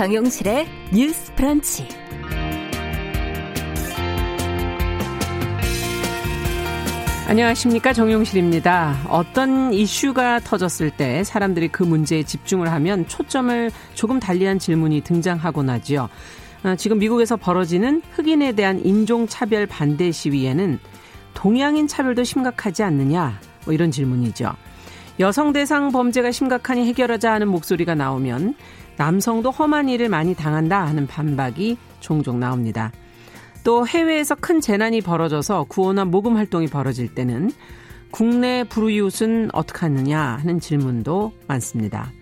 정용실의 뉴스 프런치. 안녕하십니까 정용실입니다. 어떤 이슈가 터졌을 때 사람들이 그 문제에 집중을 하면 초점을 조금 달리한 질문이 등장하곤 하지요. 어, 지금 미국에서 벌어지는 흑인에 대한 인종차별 반대 시위에는 동양인 차별도 심각하지 않느냐 뭐 이런 질문이죠. 여성 대상 범죄가 심각하니 해결하자 하는 목소리가 나오면 남성도 험한 일을 많이 당한다 하는 반박이 종종 나옵니다. 또 해외에서 큰 재난이 벌어져서 구호나 모금 활동이 벌어질 때는 국내 불우이웃은 어떻게 하느냐 하는 질문도 많습니다.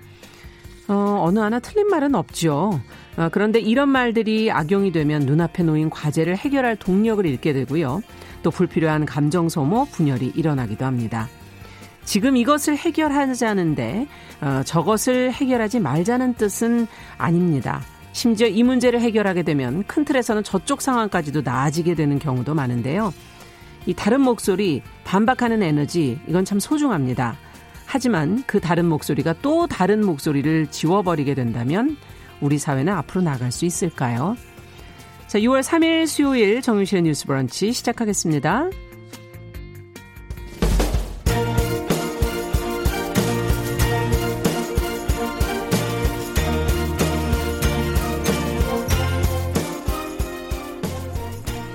어, 어느 하나 틀린 말은 없죠. 어, 그런데 이런 말들이 악용이 되면 눈앞에 놓인 과제를 해결할 동력을 잃게 되고요. 또 불필요한 감정 소모, 분열이 일어나기도 합니다. 지금 이것을 해결하자는데 어, 저것을 해결하지 말자는 뜻은 아닙니다. 심지어 이 문제를 해결하게 되면 큰 틀에서는 저쪽 상황까지도 나아지게 되는 경우도 많은데요. 이 다른 목소리, 반박하는 에너지, 이건 참 소중합니다. 하지만 그 다른 목소리가 또 다른 목소리를 지워버리게 된다면 우리 사회는 앞으로 나갈 수 있을까요? 자, 6월 3일 수요일 정유실의 뉴스 브런치 시작하겠습니다.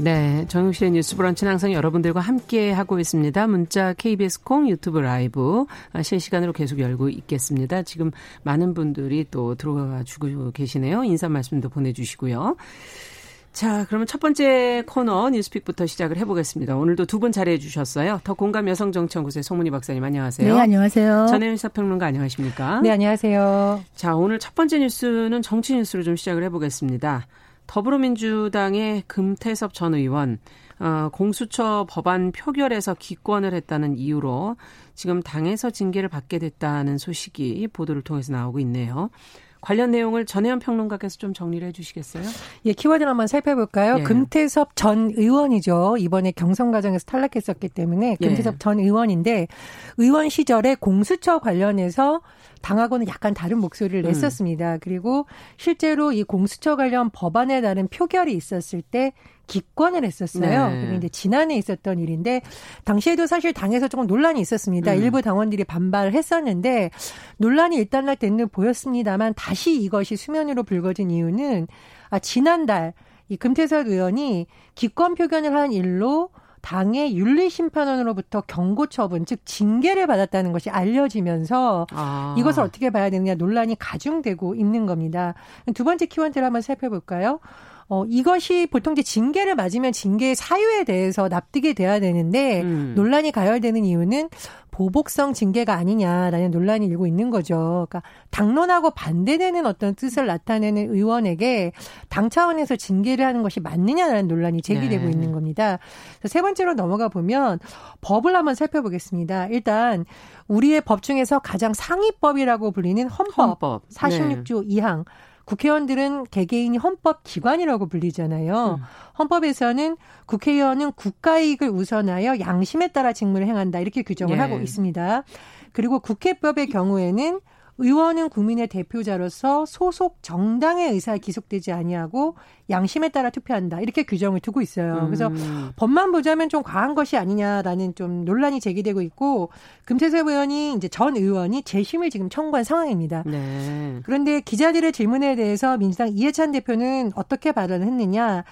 네, 정용실의 뉴스 브런치는 항상 여러분들과 함께 하고 있습니다. 문자 KBS 콩 유튜브 라이브 아, 실시간으로 계속 열고 있겠습니다. 지금 많은 분들이 또 들어와 주고 계시네요. 인사 말씀도 보내주시고요. 자, 그러면 첫 번째 코너 뉴스픽부터 시작을 해보겠습니다. 오늘도 두 분 자리해 주셨어요. 더 공감 여성정치연구소의 송문희 박사님 안녕하세요. 네, 안녕하세요. 전혜윤 시사평론가 안녕하십니까? 네, 안녕하세요. 자, 오늘 첫 번째 뉴스는 정치 뉴스로 좀 시작을 해보겠습니다. 더불어민주당의 금태섭 전 의원 어, 공수처 법안 표결에서 기권을 했다는 이유로 지금 당에서 징계를 받게 됐다는 소식이 보도를 통해서 나오고 있네요. 관련 내용을 전혜연 평론가께서 좀 정리를 해주시겠어요? 예, 키워드를 한번 살펴볼까요? 예. 금태섭 전 의원이죠. 이번에 경선 과정에서 탈락했었기 때문에 예. 금태섭 예. 전 의원인데 의원 시절에 공수처 관련해서 당하고는 약간 다른 목소리를 음. 냈었습니다. 음. 그리고 실제로 이 공수처 관련 법안에 따른 표결이 있었을 때 기권을 했었어요. 네. 그게 이제 지난해 있었던 일인데 당시에도 사실 당에서 조금 논란이 있었습니다. 음. 일부 당원들이 반발을 했었는데 논란이 일단락 된듯 보였습니다만 다시 이것이 수면 위로 불거진 이유는 아 지난달 이 금태섭 의원이 기권 표견을 한 일로 당의 윤리심판원으로부터 경고 처분, 즉 징계를 받았다는 것이 알려지면서 아. 이것을 어떻게 봐야 되느냐 논란이 가중되고 있는 겁니다. 두 번째 키워드를 한번 살펴볼까요? 어, 이것이 보통 이제 징계를 맞으면 징계의 사유에 대해서 납득이 돼야 되는데 음. 논란이 가열되는 이유는 보복성 징계가 아니냐라는 논란이 일고 있는 거죠. 그러니까 당론하고 반대되는 어떤 뜻을 나타내는 의원에게 당 차원에서 징계를 하는 것이 맞느냐라는 논란이 제기되고 네. 있는 겁니다. 세 번째로 넘어가 보면 법을 한번 살펴보겠습니다. 일단 우리의 법 중에서 가장 상위법이라고 불리는 헌법, 헌법. 46조 네. 2항 국회의원들은 개개인이 헌법 기관이라고 불리잖아요. 음. 헌법에서는 국회의원은 국가이익을 우선하여 양심에 따라 직무를 행한다 이렇게 규정을 예. 하고 있습니다. 그리고 국회법의 경우에는 의원은 국민의 대표자로서 소속 정당의 의사에 기속되지 아니하고 양심에 따라 투표한다. 이렇게 규정을 두고 있어요. 그래서 음. 법만 보자면 좀 과한 것이 아니냐라는 좀 논란이 제기되고 있고 금태섭 의원이 이제 전 의원이 재심을 지금 청구한 상황입니다. 네. 그런데 기자들의 질문에 대해서 민주당 이해찬 대표는 어떻게 발언을 했느냐?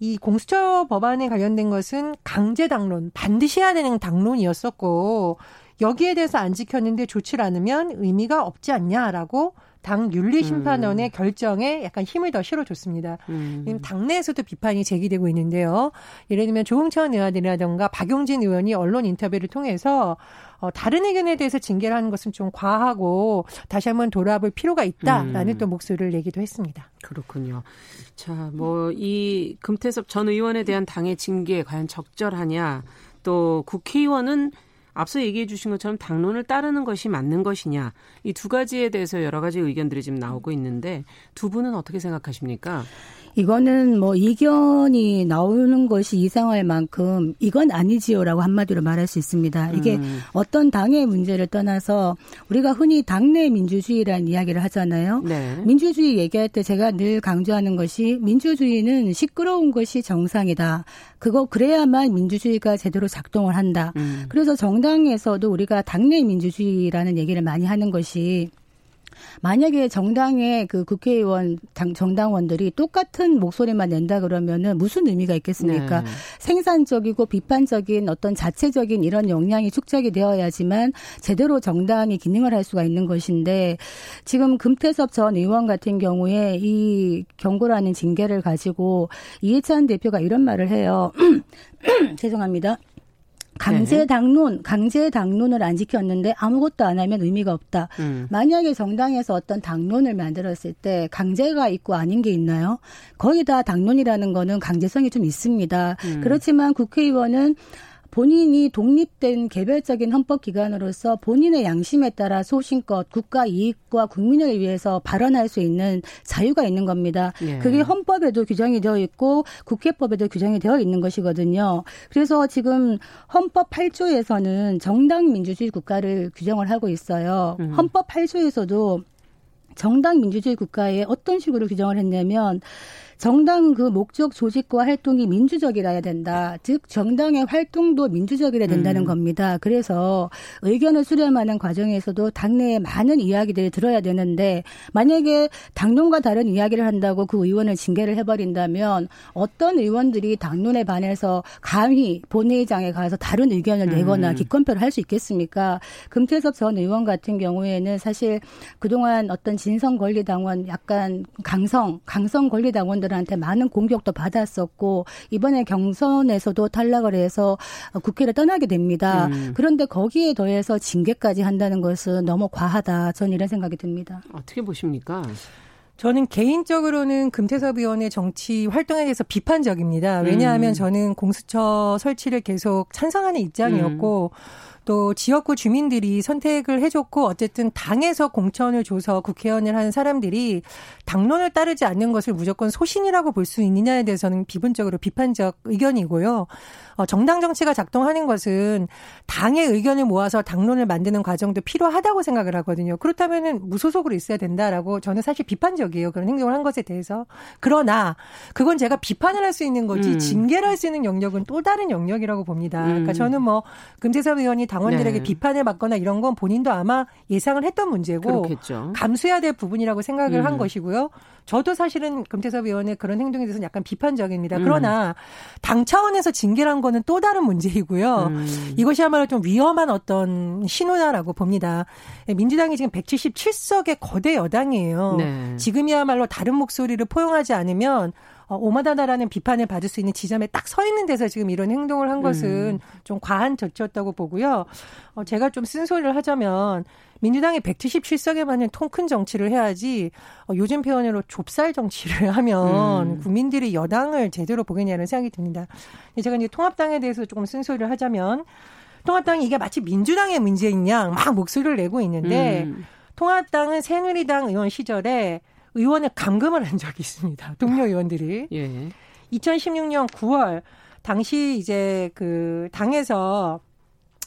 이 공수처 법안에 관련된 것은 강제 당론, 반드시 해야 되는 당론이었었고 여기에 대해서 안 지켰는데 좋지 않으면 의미가 없지 않냐라고 당 윤리심판원의 음. 결정에 약간 힘을 더 실어줬습니다. 음. 당내에서도 비판이 제기되고 있는데요. 예를 들면 조홍천 의원이라던가 박용진 의원이 언론 인터뷰를 통해서 어, 다른 의견에 대해서 징계를 하는 것은 좀 과하고 다시 한번 돌아볼 필요가 있다라는 음. 또 목소리를 내기도 했습니다. 그렇군요. 자, 뭐 이 금태섭 전 의원에 대한 당의 징계 과연 적절하냐 또 국회의원은 앞서 얘기해 주신 것처럼 당론을 따르는 것이 맞는 것이냐 이 두 가지에 대해서 여러 가지 의견들이 지금 나오고 있는데 두 분은 어떻게 생각하십니까? 이거는 뭐 이견이 나오는 것이 이상할 만큼 이건 아니지요라고 한마디로 말할 수 있습니다. 이게 음. 어떤 당의 문제를 떠나서 우리가 흔히 당내 민주주의라는 이야기를 하잖아요. 네. 민주주의 얘기할 때 제가 늘 강조하는 것이 민주주의는 시끄러운 것이 정상이다. 그거 그래야만 민주주의가 제대로 작동을 한다. 음. 그래서 정당에서도 우리가 당내 민주주의라는 얘기를 많이 하는 것이 만약에 정당의 그 국회의원 당, 정당원들이 똑같은 목소리만 낸다 그러면은 무슨 의미가 있겠습니까? 네. 생산적이고 비판적인 어떤 자체적인 이런 역량이 축적이 되어야지만 제대로 정당이 기능을 할 수가 있는 것인데 지금 금태섭 전 의원 같은 경우에 이 경고라는 징계를 가지고 이해찬 대표가 이런 말을 해요. 죄송합니다. 강제 네. 당론, 강제 당론을 안 지켰는데 아무것도 안 하면 의미가 없다. 음. 만약에 정당에서 어떤 당론을 만들었을 때 강제가 있고 아닌 게 있나요? 거의 다 당론이라는 거는 강제성이 좀 있습니다. 음. 그렇지만 국회의원은 본인이 독립된 개별적인 헌법기관으로서 본인의 양심에 따라 소신껏 국가 이익과 국민을 위해서 발언할 수 있는 자유가 있는 겁니다. 예. 그게 헌법에도 규정이 되어 있고 국회법에도 규정이 되어 있는 것이거든요. 그래서 지금 헌법 8조에서는 정당 민주주의 국가를 규정을 하고 있어요. 음. 헌법 8조에서도 정당 민주주의 국가에 어떤 식으로 규정을 했냐면 정당 그 목적 조직과 활동이 민주적이라야 된다. 즉 정당의 활동도 민주적이라야 된다는 음. 겁니다. 그래서 의견을 수렴하는 과정에서도 당내에 많은 이야기들을 들어야 되는데 만약에 당론과 다른 이야기를 한다고 그 의원을 징계를 해버린다면 어떤 의원들이 당론에 반해서 감히 본회의장에 가서 다른 의견을 내거나 음. 기권표를 할 수 있겠습니까? 금태섭 전 의원 같은 경우에는 사실 그동안 어떤 진성 권리당원 약간 강성 강성 권리당원들 분들한테 많은 공격도 받았었고 이번에 경선에서도 탈락을 해서 국회를 떠나게 됩니다. 음. 그런데 거기에 더해서 징계까지 한다는 것은 너무 과하다. 저는 이런 생각이 듭니다. 어떻게 보십니까? 저는 개인적으로는 금태섭 의원의 정치 활동에 대해서 비판적입니다. 왜냐하면 음. 저는 공수처 설치를 계속 찬성하는 입장이었고 음. 또 지역구 주민들이 선택을 해줬고 어쨌든 당에서 공천을 줘서 국회의원을 하는 사람들이 당론을 따르지 않는 것을 무조건 소신이라고 볼 수 있느냐에 대해서는 기본적으로 비판적 의견이고요. 어, 정당 정치가 작동하는 것은 당의 의견을 모아서 당론을 만드는 과정도 필요하다고 생각을 하거든요. 그렇다면은 무소속으로 있어야 된다라고 저는 사실 비판적이에요. 그런 행동을 한 것에 대해서. 그러나 그건 제가 비판을 할 수 있는 거지 음. 징계를 할 수 있는 영역은 또 다른 영역이라고 봅니다. 그러니까 음. 그러니까 저는 뭐 금태섭 의원이 당원들에게 네. 비판을 받거나 이런 건 본인도 아마 예상을 했던 문제고 그렇겠죠. 감수해야 될 부분이라고 생각을 음. 한 것이고요. 저도 사실은 금태섭 의원의 그런 행동에 대해서는 약간 비판적입니다. 음. 그러나 당 차원에서 징계를 한 거는 또 다른 문제이고요. 음. 이것이야말로 좀 위험한 어떤 신호다라고 봅니다. 민주당이 지금 177석의 거대 여당이에요. 네. 지금이야말로 다른 목소리를 포용하지 않으면 어, 오마다다라는 비판을 받을 수 있는 지점에 딱 서 있는 데서 지금 이런 행동을 한 것은 음. 좀 과한 조치였다고 보고요. 어, 제가 좀 쓴소리를 하자면 민주당이 177석에 맞는 통큰 정치를 해야지 어, 요즘 표현으로 좁쌀 정치를 하면 음. 국민들이 여당을 제대로 보겠냐는 생각이 듭니다. 제가 이제 통합당에 대해서 조금 쓴소리를 하자면 통합당이 이게 마치 민주당의 문제인 냐막 목소리를 내고 있는데 음. 통합당은 새누리당 의원 시절에 의원을 감금을 한 적이 있습니다. 동료 의원들이. 예. 2016년 9월 당시 이제 그 당에서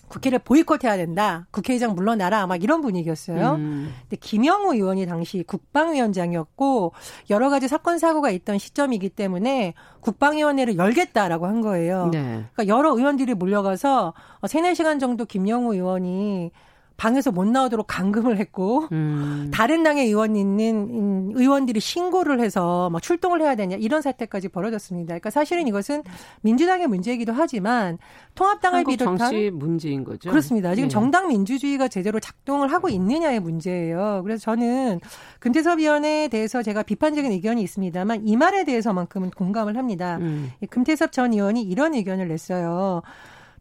국회를 보이콧해야 된다. 국회의장 물러나라. 막 이런 분위기였어요. 음. 근데 김영우 의원이 당시 국방위원장이었고 여러 가지 사건 사고가 있던 시점이기 때문에 국방위원회를 열겠다라고 한 거예요. 네. 그러니까 여러 의원들이 몰려가서 세네 시간 정도 김영우 의원이 방에서 못 나오도록 감금을 했고 음. 다른 당의 의원 있는 의원들이 신고를 해서 뭐 출동을 해야 되냐 이런 사태까지 벌어졌습니다. 그러니까 사실은 이것은 민주당의 문제이기도 하지만 통합당을 비롯한 정치 문제인 거죠. 그렇습니다. 지금 네. 정당 민주주의가 제대로 작동을 하고 있느냐의 문제예요. 그래서 저는 금태섭 위원에 대해서 제가 비판적인 의견이 있습니다만 이 말에 대해서만큼은 공감을 합니다. 음. 금태섭 전 의원이 이런 의견을 냈어요.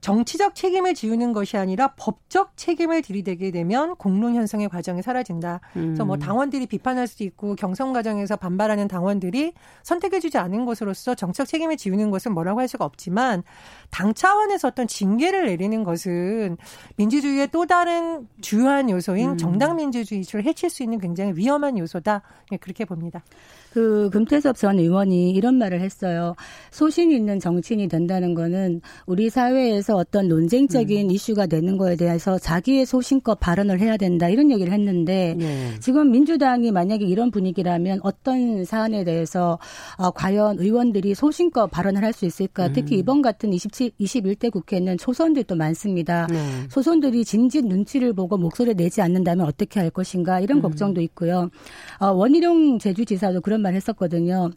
정치적 책임을 지우는 것이 아니라 법적 책임을 들이대게 되면 공론 형성의 과정이 사라진다. 음. 그래서 뭐 음. 당원들이 비판할 수도 있고 경선 과정에서 반발하는 당원들이 선택해주지 않은 것으로서 정책 책임을 지우는 것은 뭐라고 할 수가 없지만 당 차원에서 어떤 징계를 내리는 것은 민주주의의 또 다른 주요한 요소인 음. 정당 민주주의를 해칠 수 있는 굉장히 위험한 요소다. 네, 그렇게 봅니다. 그 금태섭 전 의원이 이런 말을 했어요. 소신 있는 정치인이 된다는 거는 우리 사회에서 어떤 논쟁적인 음. 이슈가 되는 거에 대해서 자기의 소신껏 발언을 해야 된다 이런 얘기를 했는데 네. 지금 민주당이 만약에 이런 분위기라면 어떤 사안에 대해서 어, 과연 의원들이 소신껏 발언을 할 수 있을까? 음. 특히 이번 같은 27, 21대 국회는 초선들도 많습니다. 네. 초선들이 진짓 눈치를 보고 목소리를 내지 않는다면 어떻게 할 것인가 이런 음. 걱정도 있고요. 어, 원희룡 제주지사도 그런 말 했었거든요.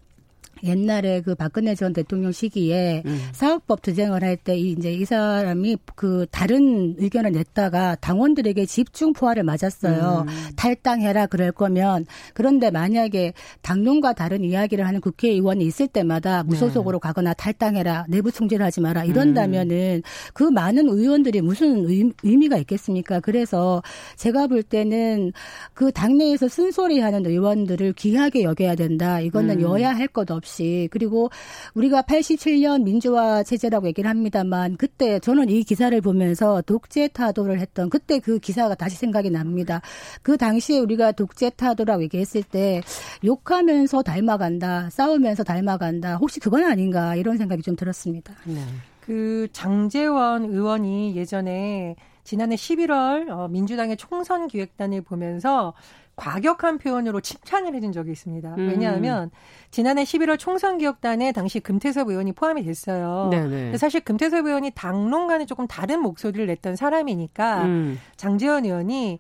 옛날에 그 박근혜 전 대통령 시기에 음. 사업법 투쟁을 할 때 이제 이 사람이 그 다른 의견을 냈다가 당원들에게 집중 포화를 맞았어요. 음. 탈당해라 그럴 거면 그런데 만약에 당론과 다른 이야기를 하는 국회의원이 있을 때마다 무소속으로 네. 가거나 탈당해라 내부 총질하지 마라 이런다면은 음. 그 많은 의원들이 무슨 의미가 있겠습니까? 그래서 제가 볼 때는 그 당내에서 쓴소리하는 의원들을 귀하게 여겨야 된다. 이거는 음. 여야 할 것 없이 없이 그리고 우리가 87년 민주화 체제라고 얘기를 합니다만 그때 저는 이 기사를 보면서 독재 타도를 했던 그때 그 기사가 다시 생각이 납니다. 그 당시에 우리가 독재 타도라고 얘기했을 때 욕하면서 닮아간다, 싸우면서 닮아간다. 혹시 그건 아닌가 이런 생각이 좀 들었습니다. 네. 그 장재원 의원이 예전에 지난해 11월 어, 민주당의 총선 기획단을 보면서 과격한 표현으로 칭찬을 해준 적이 있습니다. 음. 왜냐하면 지난해 11월 총선기획단에 당시 금태섭 의원이 포함이 됐어요. 네네. 사실 금태섭 의원이 당론과는 조금 다른 목소리를 냈던 사람이니까 음. 장재원 의원이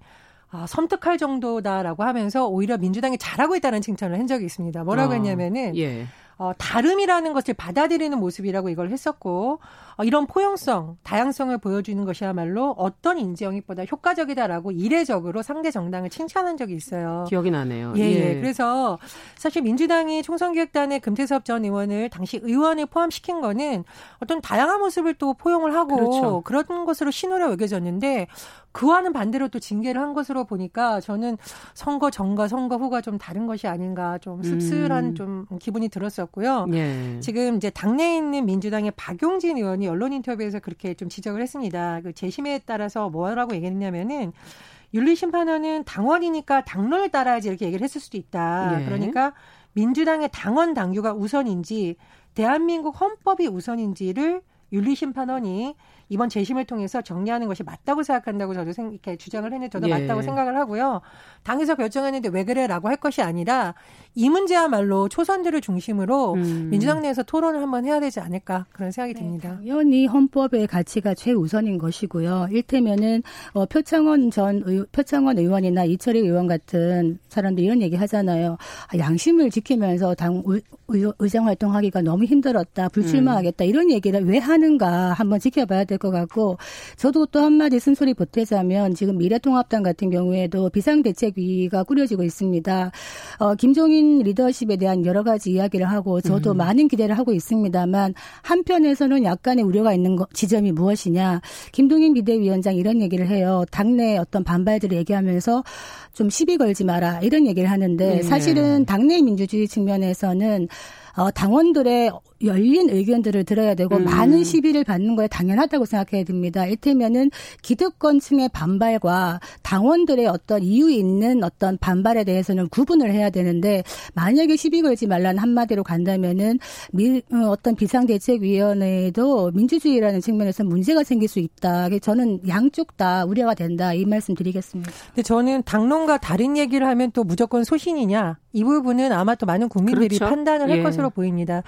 아, 섬뜩할 정도다라고 하면서 오히려 민주당이 잘하고 있다는 칭찬을 한 적이 있습니다. 뭐라고 아, 했냐면은 예. 어, 다름이라는 것을 받아들이는 모습이라고 이걸 했었고 어, 이런 포용성, 다양성을 보여주는 것이야말로 어떤 인지영입보다 효과적이다라고 이례적으로 상대 정당을 칭찬한 적이 있어요. 기억이 나네요. 예, 예. 예. 그래서 사실 민주당이 총선기획단의 금태섭 전 의원을 당시 의원에 포함시킨 거는 어떤 다양한 모습을 또 포용을 하고 그렇죠. 그런 것으로 신호를 여겨졌는데 그와는 반대로 또 징계를 한 것으로 보니까 저는 선거 전과 선거 후가 좀 다른 것이 아닌가 좀 씁쓸한 음. 좀 기분이 들었었고요. 예. 지금 이제 당내에 있는 민주당의 박용진 의원이 언론 인터뷰에서 그렇게 좀 지적을 했습니다. 그 재심에 따라서 뭐라고 얘기했냐면은 윤리심판원은 당원이니까 당론을 따라야지 이렇게 얘기를 했을 수도 있다. 예. 그러니까 민주당의 당원 당규가 우선인지 대한민국 헌법이 우선인지를 윤리심판원이 이번 재심을 통해서 정리하는 것이 맞다고 생각한다고 저도 생, 이렇게 주장을 했는데 저도 예. 맞다고 생각을 하고요. 당에서 결정했는데 왜 그래라고 할 것이 아니라 이 문제야말로 초선들을 중심으로 음. 민주당 내에서 토론을 한번 해야 되지 않을까 그런 생각이 네, 듭니다. 당연히 헌법의 가치가 최우선인 것이고요. 일테면은 어, 표창원 전 의, 표창원 의원이나 이철희 의원 같은 사람들 이런 얘기 하잖아요. 아, 양심을 지키면서 당 의, 의정 활동하기가 너무 힘들었다, 불출마하겠다 음. 이런 얘기를 왜 하는가 한번 지켜봐야 될것 같고 저도 또 한마디 쓴소리 보태자면 지금 미래통합당 같은 경우에도 비상대책위가 꾸려지고 있습니다. 어, 김종인 리더십에 대한 여러 가지 이야기를 하고 저도 음. 많은 기대를 하고 있습니다만 한편에서는 약간의 우려가 있는 거, 지점이 무엇이냐. 김동인 비대위원장 이런 얘기를 해요. 당내 어떤 반발들을 얘기하면서 좀 시비 걸지 마라 이런 얘기를 하는데 네. 사실은 당내 민주주의 측면에서는 어, 당원들의 열린 의견들을 들어야 되고 음. 많은 시비를 받는 거에 당연하다고 생각해야 됩니다. 이를테면은 기득권층의 반발과 당원들의 어떤 이유 있는 어떤 반발에 대해서는 구분을 해야 되는데 만약에 시비 걸지 말라는 한마디로 간다면은 미, 어, 어떤 비상대책위원회에도 민주주의라는 측면에서 문제가 생길 수 있다. 저는 양쪽 다 우려가 된다 이 말씀 드리겠습니다. 근데 저는 당론과 다른 얘기를 하면 또 무조건 소신이냐 이 부분은 아마 또 많은 국민들이 그렇죠? 판단을 할 예. 것으로 보입니다.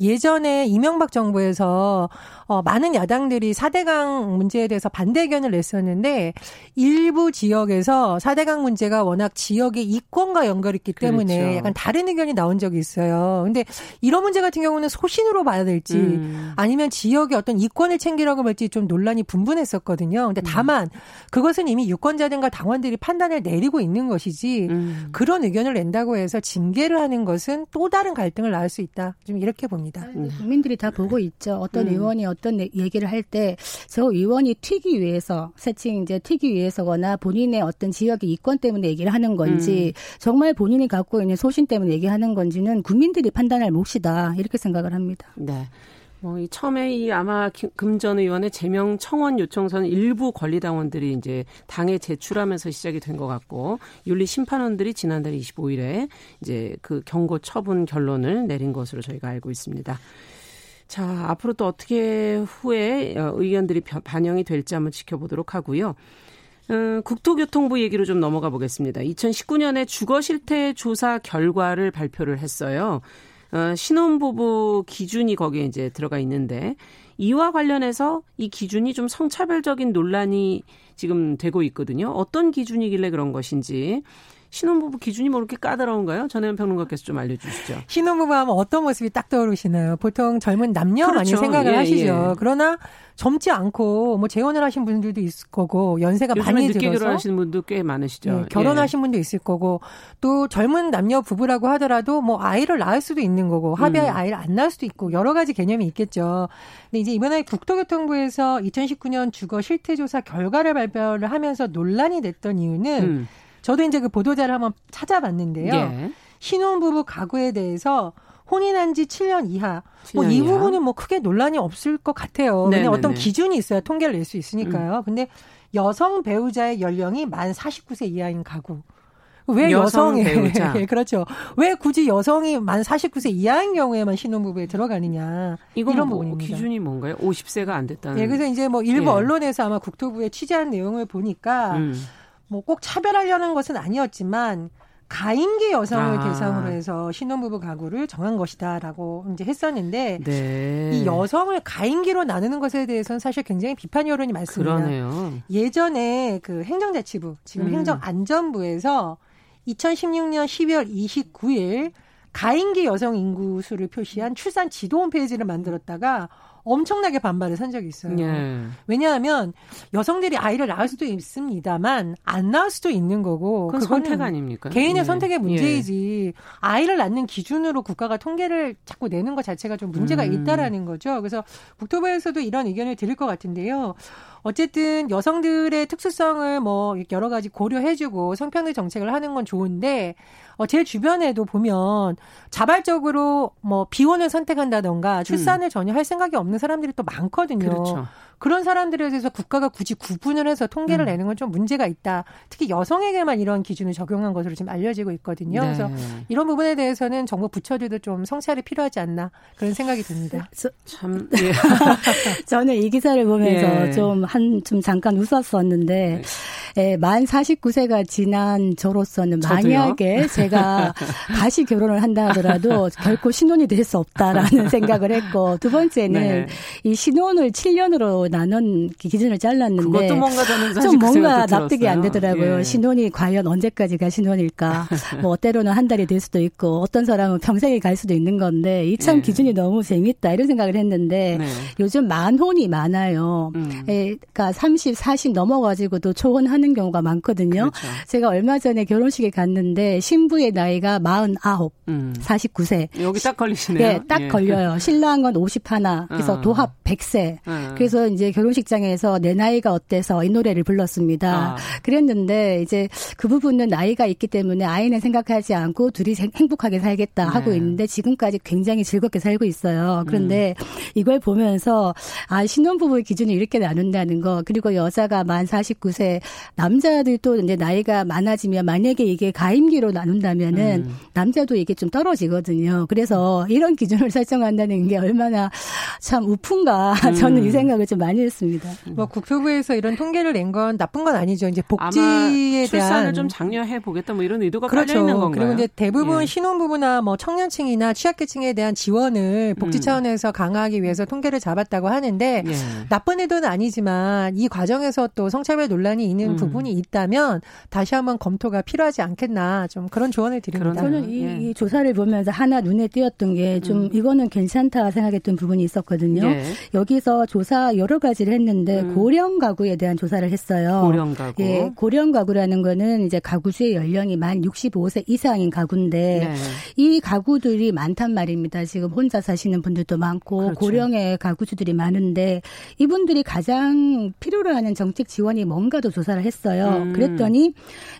예 전에 이명박 정부에서 어, 많은 야당들이 4대강 문제에 대해서 반대 의견을 냈었는데 일부 지역에서 4대강 문제가 워낙 지역의 이권과 연결이 있기 때문에 그렇죠. 약간 다른 의견이 나온 적이 있어요. 근데 이런 문제 같은 경우는 소신으로 봐야 될지 음. 아니면 지역의 어떤 이권을 챙기라고 할지 좀 논란이 분분했었거든요. 근데 음. 다만 그것은 이미 유권자들과 당원들이 판단을 내리고 있는 것이지 음. 그런 의견을 낸다고 해서 징계를 하는 것은 또 다른 갈등을 낳을 수 있다. 좀 이렇게 봅니다. 음. 국민들이 다 보고 있죠. 어떤 음. 의원이 어떤 얘기를 할 때 저 의원이 튀기 위해서 세칭 이제 튀기 위해서거나 본인의 어떤 지역의 이권 때문에 얘기를 하는 건지 음. 정말 본인이 갖고 있는 소신 때문에 얘기하는 건지는 국민들이 판단할 몫이다 이렇게 생각을 합니다. 네. 뭐, 이 처음에 이 아마 금전 의원의 제명 청원 요청서는 일부 권리당원들이 이제 당에 제출하면서 시작이 된 것 같고, 윤리 심판원들이 지난달 25일에 이제 그 경고 처분 결론을 내린 것으로 저희가 알고 있습니다. 자, 앞으로 또 어떻게 후에 어, 의견들이 반영이 될지 한번 지켜보도록 하고요. 음, 국토교통부 얘기로 좀 넘어가 보겠습니다. 2019년에 주거 실태 조사 결과를 발표를 했어요. 어, 신혼부부 기준이 거기에 이제 들어가 있는데 이와 관련해서 이 기준이 좀 성차별적인 논란이 지금 되고 있거든요. 어떤 기준이길래 그런 것인지 신혼부부 기준이 뭐 이렇게 까다로운가요? 전혜연 평론가께서 좀 알려주시죠. 신혼부부 하면 어떤 모습이 딱 떠오르시나요? 보통 젊은 남녀 그렇죠. 많이 생각을 예, 하시죠. 예. 그러나 젊지 않고 뭐 재혼을 하신 분들도 있을 거고 연세가 많이 늦게 들어서 결혼하시는 분도 꽤 많으시죠. 네, 결혼하신 예. 분도 있을 거고 또 젊은 남녀 부부라고 하더라도 뭐 아이를 낳을 수도 있는 거고 합의하에 음. 아이를 안 낳을 수도 있고 여러 가지 개념이 있겠죠. 근데 이제 이번에 국토교통부에서 2019년 주거 실태조사 결과를 발표를 하면서 논란이 됐던 이유는 음. 저도 이제 그 보도자를 한번 찾아봤는데요. 예. 신혼부부 가구에 대해서 혼인한 지 7년 이하. 뭐 이 부분은 뭐 크게 논란이 없을 것 같아요. 네네네. 왜냐 어떤 기준이 있어야 통계를 낼 수 있으니까요. 음. 근데 여성 배우자의 연령이 만 49세 이하인 가구. 왜 여성 여성이 배우자. 예, 그렇죠. 왜 굳이 여성이 만 49세 이하인 경우에만 신혼부부에 들어가느냐. 이건 이런 뭐 부분입니다. 기준이 뭔가요? 50세가 안 됐다는. 예, 그래서 이제 뭐 일부 예. 언론에서 아마 국토부에 취재한 내용을 보니까 음. 뭐 꼭 차별하려는 것은 아니었지만 가임기 여성을 아. 대상으로 해서 신혼부부 가구를 정한 것이다라고 이제 했었는데 네. 이 여성을 가임기로 나누는 것에 대해서는 사실 굉장히 비판 여론이 많습니다. 그러네요. 예전에 그 행정자치부 지금 음. 행정안전부에서 2016년 12월 29일 가임기 여성 인구 수를 표시한 출산 지도 홈페이지를 만들었다가 엄청나게 반발을 산 적이 있어요. 예. 왜냐하면 여성들이 아이를 낳을 수도 있습니다만 안 낳을 수도 있는 거고 그건 선택 아닙니까? 개인의 예. 선택의 문제이지 예. 아이를 낳는 기준으로 국가가 통계를 자꾸 내는 것 자체가 좀 문제가 음. 있다라는 거죠. 그래서 국토부에서도 이런 의견을 드릴 것 같은데요. 어쨌든 여성들의 특수성을 뭐 여러 가지 고려해주고 성평등 정책을 하는 건 좋은데 어, 제 주변에도 보면 자발적으로 뭐 비혼을 선택한다던가 출산을 음. 전혀 할 생각이 없는 사람들이 또 많거든요. 그렇죠. 그런 사람들에 대해서 국가가 굳이 구분을 해서 통계를 음. 내는 건 좀 문제가 있다. 특히 여성에게만 이런 기준을 적용한 것으로 지금 알려지고 있거든요. 네. 그래서 이런 부분에 대해서는 정부 부처들도 좀 성찰이 필요하지 않나 그런 생각이 듭니다. 저, 참 예. 저는 이 기사를 보면서 예. 좀한좀 좀 잠깐 웃었었는데 예, 만 49세가 지난 저로서는 저도요? 만약에 제가 다시 결혼을 한다 하더라도 결코 신혼이 될 수 없다라는 생각을 했고 두 번째는 네. 이 신혼을 7년으로 나눈 기준을 잘랐는데 그것도 뭔가 저는 좀그 뭔가 그 납득이 안 되더라고요. 예. 신혼이 과연 언제까지가 신혼일까? 뭐 때로는 한 달이 될 수도 있고 어떤 사람은 평생이 갈 수도 있는 건데 이참 예. 기준이 너무 재밌다 이런 생각을 했는데 네. 요즘 만혼이 많아요. 음. 예, 그러니까 30, 40 넘어가지고도 초혼하는 경우가 많거든요. 그렇죠. 제가 얼마 전에 결혼식에 갔는데 신부의 나이가 49, 음. 49세. 여기 딱 걸리시네요. 네, 딱 예. 걸려요. 신랑은 51, 그래서 어. 도합 100세. 어. 그래서 이제 결혼식장에서 내 나이가 어때서 이 노래를 불렀습니다. 아. 그랬는데 이제 그 부분은 나이가 있기 때문에 아이는 생각하지 않고 둘이 행복하게 살겠다 하고 네. 있는데 지금까지 굉장히 즐겁게 살고 있어요. 그런데 음. 이걸 보면서 아 신혼부부의 기준을 이렇게 나눈다는 거 그리고 여자가 만 49세 남자들도 이제 나이가 많아지면 만약에 이게 가임기로 나눈다면은 음. 남자도 이게 좀 떨어지거든요. 그래서 이런 기준을 설정한다는 게 얼마나 참 우픈가 음. 저는 이 생각을 좀 많이 했습니다. 뭐 국토부에서 이런 통계를 낸 건 나쁜 건 아니죠. 이제 복지에 출산을 대한 좀 장려해 보겠다 뭐 이런 의도가 그렇죠. 깔려 있는 건가요? 그리고 이제 대부분 예. 신혼부부나 뭐 청년층이나 취약계층에 대한 지원을 복지 음. 차원에서 강화하기 위해서 통계를 잡았다고 하는데 예. 나쁜 의도는 아니지만 이 과정에서 또 성차별 논란이 있는 음. 부분이 있다면 다시 한번 검토가 필요하지 않겠나 좀 그런 조언을 드립니다. 저는 이, 예. 이 조사를 보면서 하나 눈에 띄었던 게좀 음. 이거는 괜찮다 생각했던 부분이 있었거든요. 예. 여기서 조사 여러 여러 가지를 했는데 음. 고령 가구에 대한 조사를 했어요. 고령 가구. 예, 고령 가구라는 거는 이제 가구 수의 연령이 만 65세 이상인 가구인데 네. 이 가구들이 많단 말입니다. 지금 혼자 사시는 분들도 많고 그렇죠. 고령의 가구주들이 많은데 이분들이 가장 필요로 하는 정책 지원이 뭔가도 조사를 했어요. 음. 그랬더니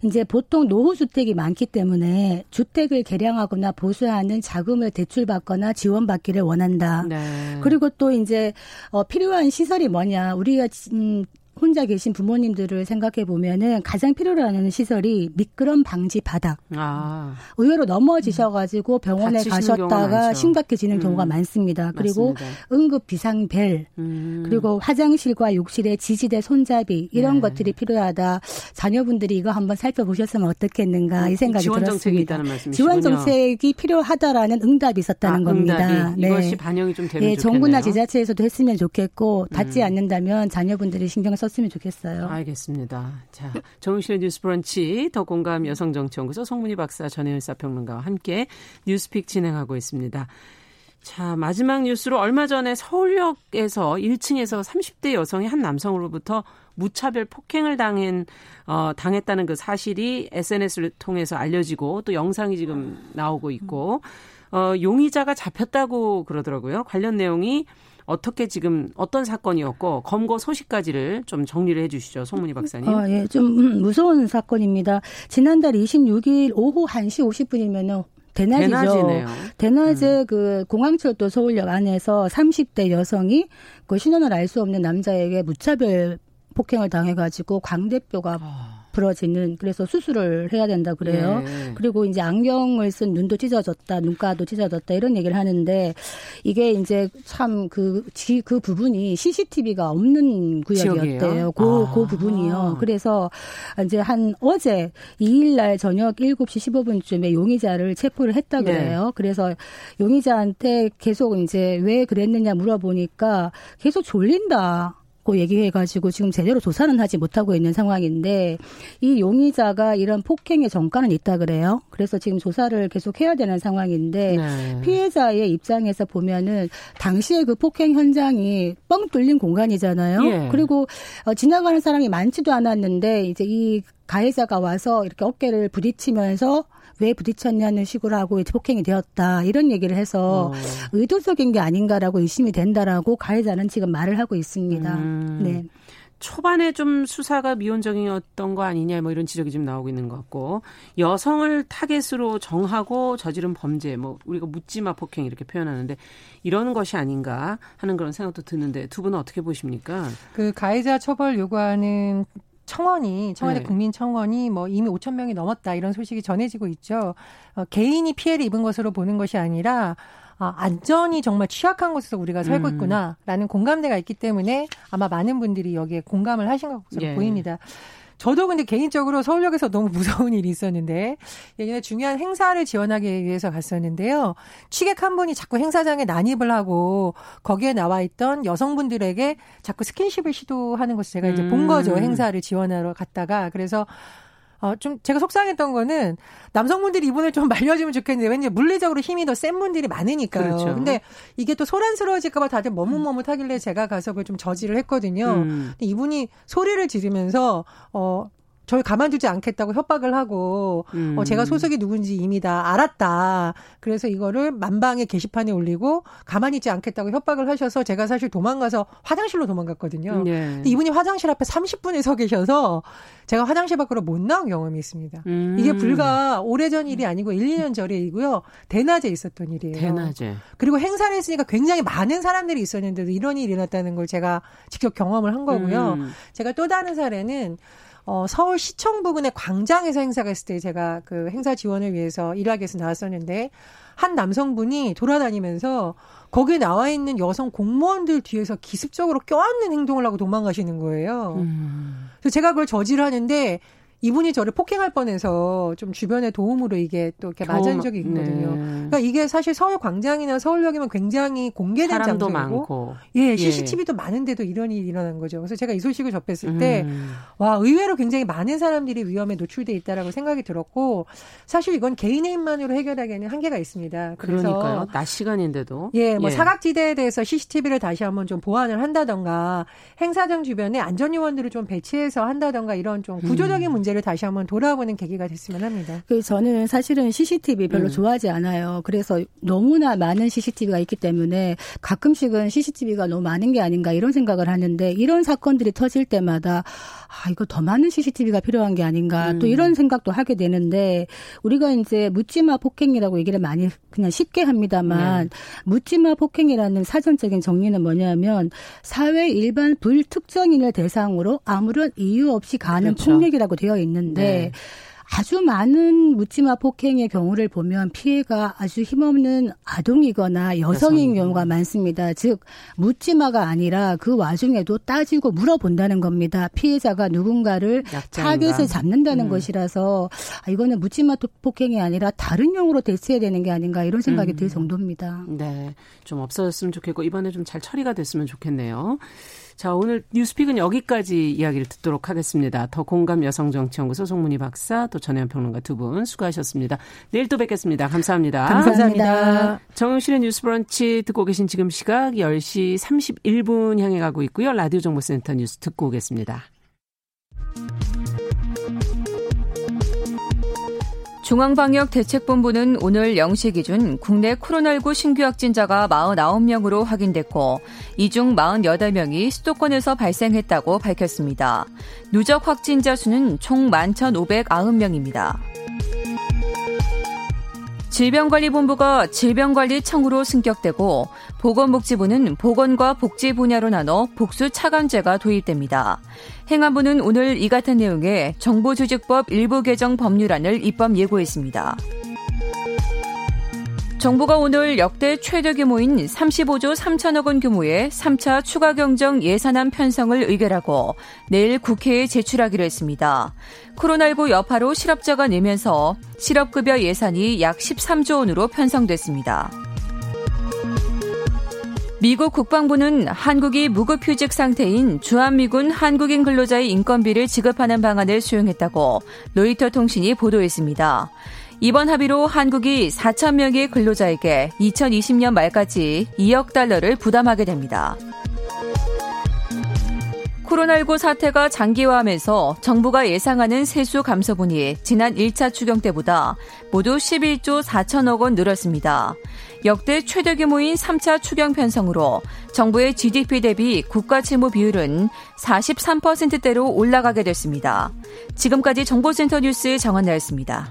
이제 보통 노후 주택이 많기 때문에 주택을 개량하거나 보수하는 자금을 대출받거나 지원받기를 원한다. 네. 그리고 또 이제 어 필요한 시설 이 뭐냐? 우리가 음 혼자 계신 부모님들을 생각해 보면은 가장 필요로 하는 시설이 미끄럼 방지 바닥. 아. 의외로 넘어지셔가지고 병원에 가셨다가 심각해지는 음. 경우가 많습니다. 그리고 맞습니다. 응급 비상 벨, 음. 그리고 화장실과 욕실의 지지대 손잡이 이런 네. 것들이 필요하다. 자녀분들이 이거 한번 살펴보셨으면 어떻겠는가 이 생각이 지원 들었습니다. 지원 정책이 필요하다라는 응답이 있었다는 아, 겁니다. 네. 이것이 반영이 좀 되면 네, 좋겠네요. 정부나 지자체에서도 했으면 좋겠고 닿지 음. 않는다면 자녀분들이 신경 썼. 썼으면 좋겠어요. 알겠습니다. 자, 정신의 뉴스 브런치 더 공감 여성정치연구소 송문희 박사 전혜연 사평론가와 함께 뉴스픽 진행하고 있습니다. 자, 마지막 뉴스로 얼마 전에 서울역에서 1층에서 30대 여성이 한 남성으로부터 무차별 폭행을 당한 어 당했다는 그 사실이 SNS를 통해서 알려지고 또 영상이 지금 나오고 있고 어 용의자가 잡혔다고 그러더라고요. 관련 내용이 어떻게 지금 어떤 사건이었고 검거 소식까지를 좀 정리를 해 주시죠. 송문희 박사님. 아, 예. 좀 음, 무서운 사건입니다. 지난달 26일 오후 1시 50분이면은 대낮이죠. 대낮이네요. 대낮에 음. 그 공항철도 서울역 안에서 30대 여성이 그 신원을 알 수 없는 남자에게 무차별 폭행을 당해가지고 광 대표가 아. 부러지는 그래서 수술을 해야 된다 그래요. 네. 그리고 이제 안경을 쓴 눈도 찢어졌다, 눈가도 찢어졌다 이런 얘기를 하는데 이게 이제 참그그 부분이 CCTV가 없는 구역이었대요. 그, 아. 그 부분이요. 그래서 이제 한 어제 2일 날 저녁 7시 15분쯤에 용의자를 체포를 했다 네. 그래요. 네. 그래서 용의자한테 계속 이제 왜 그랬느냐 물어보니까 계속 졸린다. 고 얘기해가지고 지금 제대로 조사는 하지 못하고 있는 상황인데 이 용의자가 이런 폭행의 전과는 있다 그래요. 그래서 지금 조사를 계속 해야 되는 상황인데 네. 피해자의 입장에서 보면은 당시에 그 폭행 현장이 뻥 뚫린 공간이잖아요. 예. 그리고 어, 지나가는 사람이 많지도 않았는데 이제 이 가해자가 와서 이렇게 어깨를 부딪히면서 왜 부딪혔냐는 식으로 하고 폭행이 되었다 이런 얘기를 해서 어. 의도적인 게 아닌가라고 의심이 된다라고 가해자는 지금 말을 하고 있습니다. 음. 네. 초반에 좀 수사가 미온적이었던 거 아니냐 뭐 이런 지적이 좀 나오고 있는 것 같고 여성을 타겟으로 정하고 저지른 범죄 뭐 우리가 묻지마 폭행 이렇게 표현하는데 이러는 것이 아닌가 하는 그런 생각도 드는데 두 분은 어떻게 보십니까? 그 가해자 처벌 요구하는 청원이 청와대 네. 국민청원이 뭐 이미 5천 명이 넘었다 이런 소식이 전해지고 있죠. 어, 개인이 피해를 입은 것으로 보는 것이 아니라 아, 안전이 정말 취약한 곳에서 우리가 살고 음. 있구나라는 공감대가 있기 때문에 아마 많은 분들이 여기에 공감을 하신 것으로 예. 보입니다. 저도 근데 개인적으로 서울역에서 너무 무서운 일이 있었는데 예전에 중요한 행사를 지원하기 위해서 갔었는데요. 취객 한 분이 자꾸 행사장에 난입을 하고 거기에 나와 있던 여성분들에게 자꾸 스킨십을 시도하는 것을 제가 이제 본 거죠. 음. 행사를 지원하러 갔다가 그래서 어, 좀 제가 속상했던 거는 남성분들이 이분을 좀 말려주면 좋겠는데 왠지 물리적으로 힘이 더 센 분들이 많으니까요. 그렇죠. 근데 이게 또 소란스러워질까봐 다들 머뭇머뭇하길래 제가 가서 그걸 좀 저지를 했거든요. 음. 근데 이분이 소리를 지르면서 어 저를 가만두지 않겠다고 협박을 하고 어, 음. 어, 제가 소속이 누군지 이미 다 알았다. 그래서 이거를 만방의 게시판에 올리고 가만히 있지 않겠다고 협박을 하셔서 제가 사실 도망가서 화장실로 도망갔거든요. 네. 근데 이분이 화장실 앞에 30분에 서 계셔서 제가 화장실 밖으로 못 나온 경험이 있습니다. 음. 이게 불과 오래전 일이 아니고 1, 2년 전의 일이고요. 대낮에 있었던 일이에요. 대낮에. 그리고 행사를 했으니까 굉장히 많은 사람들이 있었는데도 이런 일이 일어났다는 걸 제가 직접 경험을 한 거고요. 음. 제가 또 다른 사례는 어, 서울시청 부근의 광장에서 행사가 있을 때 제가 그 행사 지원을 위해서 일하기 위해서 나왔었는데 한 남성분이 돌아다니면서 거기에 나와 있는 여성 공무원들 뒤에서 기습적으로 껴안는 행동을 하고 도망가시는 거예요. 음. 그래서 제가 그걸 저지를 하는데 이분이 저를 폭행할 뻔해서 좀 주변의 도움으로 이게 또 이렇게 맞은 적이 있거든요. 네. 그러니까 이게 사실 서울 광장이나 서울역이면 굉장히 공개된 사람도 장소고 많고 예, CCTV도 예. 많은데도 이런 일이 일어난 거죠. 그래서 제가 이 소식을 접했을 때 음. 와, 의외로 굉장히 많은 사람들이 위험에 노출돼 있다라고 생각이 들었고 사실 이건 개인의 힘만으로 해결하기에는 한계가 있습니다. 그래서 그러니까요. 낮 시간인데도 예, 뭐 예. 사각지대에 대해서 CCTV를 다시 한번 좀 보완을 한다던가 행사장 주변에 안전 요원들을 좀 배치해서 한다던가 이런 좀 구조적인 음. 문제 문제를 다시 한번 돌아보는 계기가 됐으면 합니다. 그 저는 사실은 CCTV 별로 음. 좋아하지 않아요. 그래서 너무나 많은 CCTV가 있기 때문에 가끔씩은 CCTV가 너무 많은 게 아닌가 이런 생각을 하는데 이런 사건들이 터질 때마다 아 이거 더 많은 CCTV가 필요한 게 아닌가 음. 또 이런 생각도 하게 되는데 우리가 이제 묻지마 폭행이라고 얘기를 많이 그냥 쉽게 합니다만 네. 묻지마 폭행이라는 사전적인 정의는 뭐냐면 사회 일반 불특정인을 대상으로 아무런 이유 없이 가하는 그렇죠. 폭력이라고 되어 있는데 네. 아주 많은 묻지마 폭행의 경우를 보면 피해자가 아주 힘없는 아동이거나 여성인 여성. 경우가 많습니다. 즉 묻지마가 아니라 그 와중에도 따지고 물어본다는 겁니다. 피해자가 누군가를 타겟을 잡는다는 음. 것이라서 아, 이거는 묻지마 폭행이 아니라 다른 용으로 대체해야 되는 게 아닌가 이런 생각이 음. 들 정도입니다. 네, 좀 없어졌으면 좋겠고 이번에 좀 잘 처리가 됐으면 좋겠네요. 자, 오늘 뉴스픽은 여기까지 이야기를 듣도록 하겠습니다. 더 공감 여성정치연구소 송문희 박사 또 전혜연 평론가 두 분 수고하셨습니다. 내일 또 뵙겠습니다. 감사합니다. 감사합니다. 정영실의 뉴스 브런치 듣고 계신 지금 시각 10시 31분 향해 가고 있고요. 라디오 정보센터 뉴스 듣고 오겠습니다. 중앙방역대책본부는 오늘 0시 기준 국내 코로나19 신규 확진자가 49명으로 확인됐고 이 중 48명이 수도권에서 발생했다고 밝혔습니다. 누적 확진자 수는 총 11,590명입니다. 질병관리본부가 질병관리청으로 승격되고 보건복지부는 보건과 복지 분야로 나눠 복수 차감제가 도입됩니다. 행안부는 오늘 이 같은 내용의 정보조직법 일부 개정 법률안을 입법 예고했습니다. 정부가 오늘 역대 최대 규모인 35조 3천억 원 규모의 3차 추가 경정 예산안 편성을 의결하고 내일 국회에 제출하기로 했습니다. 코로나19 여파로 실업자가 내면서 실업급여 예산이 약 13조 원으로 편성됐습니다. 미국 국방부는 한국이 무급휴직 상태인 주한미군 한국인 근로자의 인건비를 지급하는 방안을 수용했다고 로이터 통신이 보도했습니다. 이번 합의로 한국이 4천 명의 근로자에게 2020년 말까지 2억 달러를 부담하게 됩니다. 코로나19 사태가 장기화하면서 정부가 예상하는 세수 감소분이 지난 1차 추경 때보다 모두 11조 4천억 원 늘었습니다. 역대 최대 규모인 3차 추경 편성으로 정부의 GDP 대비 국가 채무 비율은 43%대로 올라가게 됐습니다. 지금까지 정보센터 뉴스 정한나였습니다.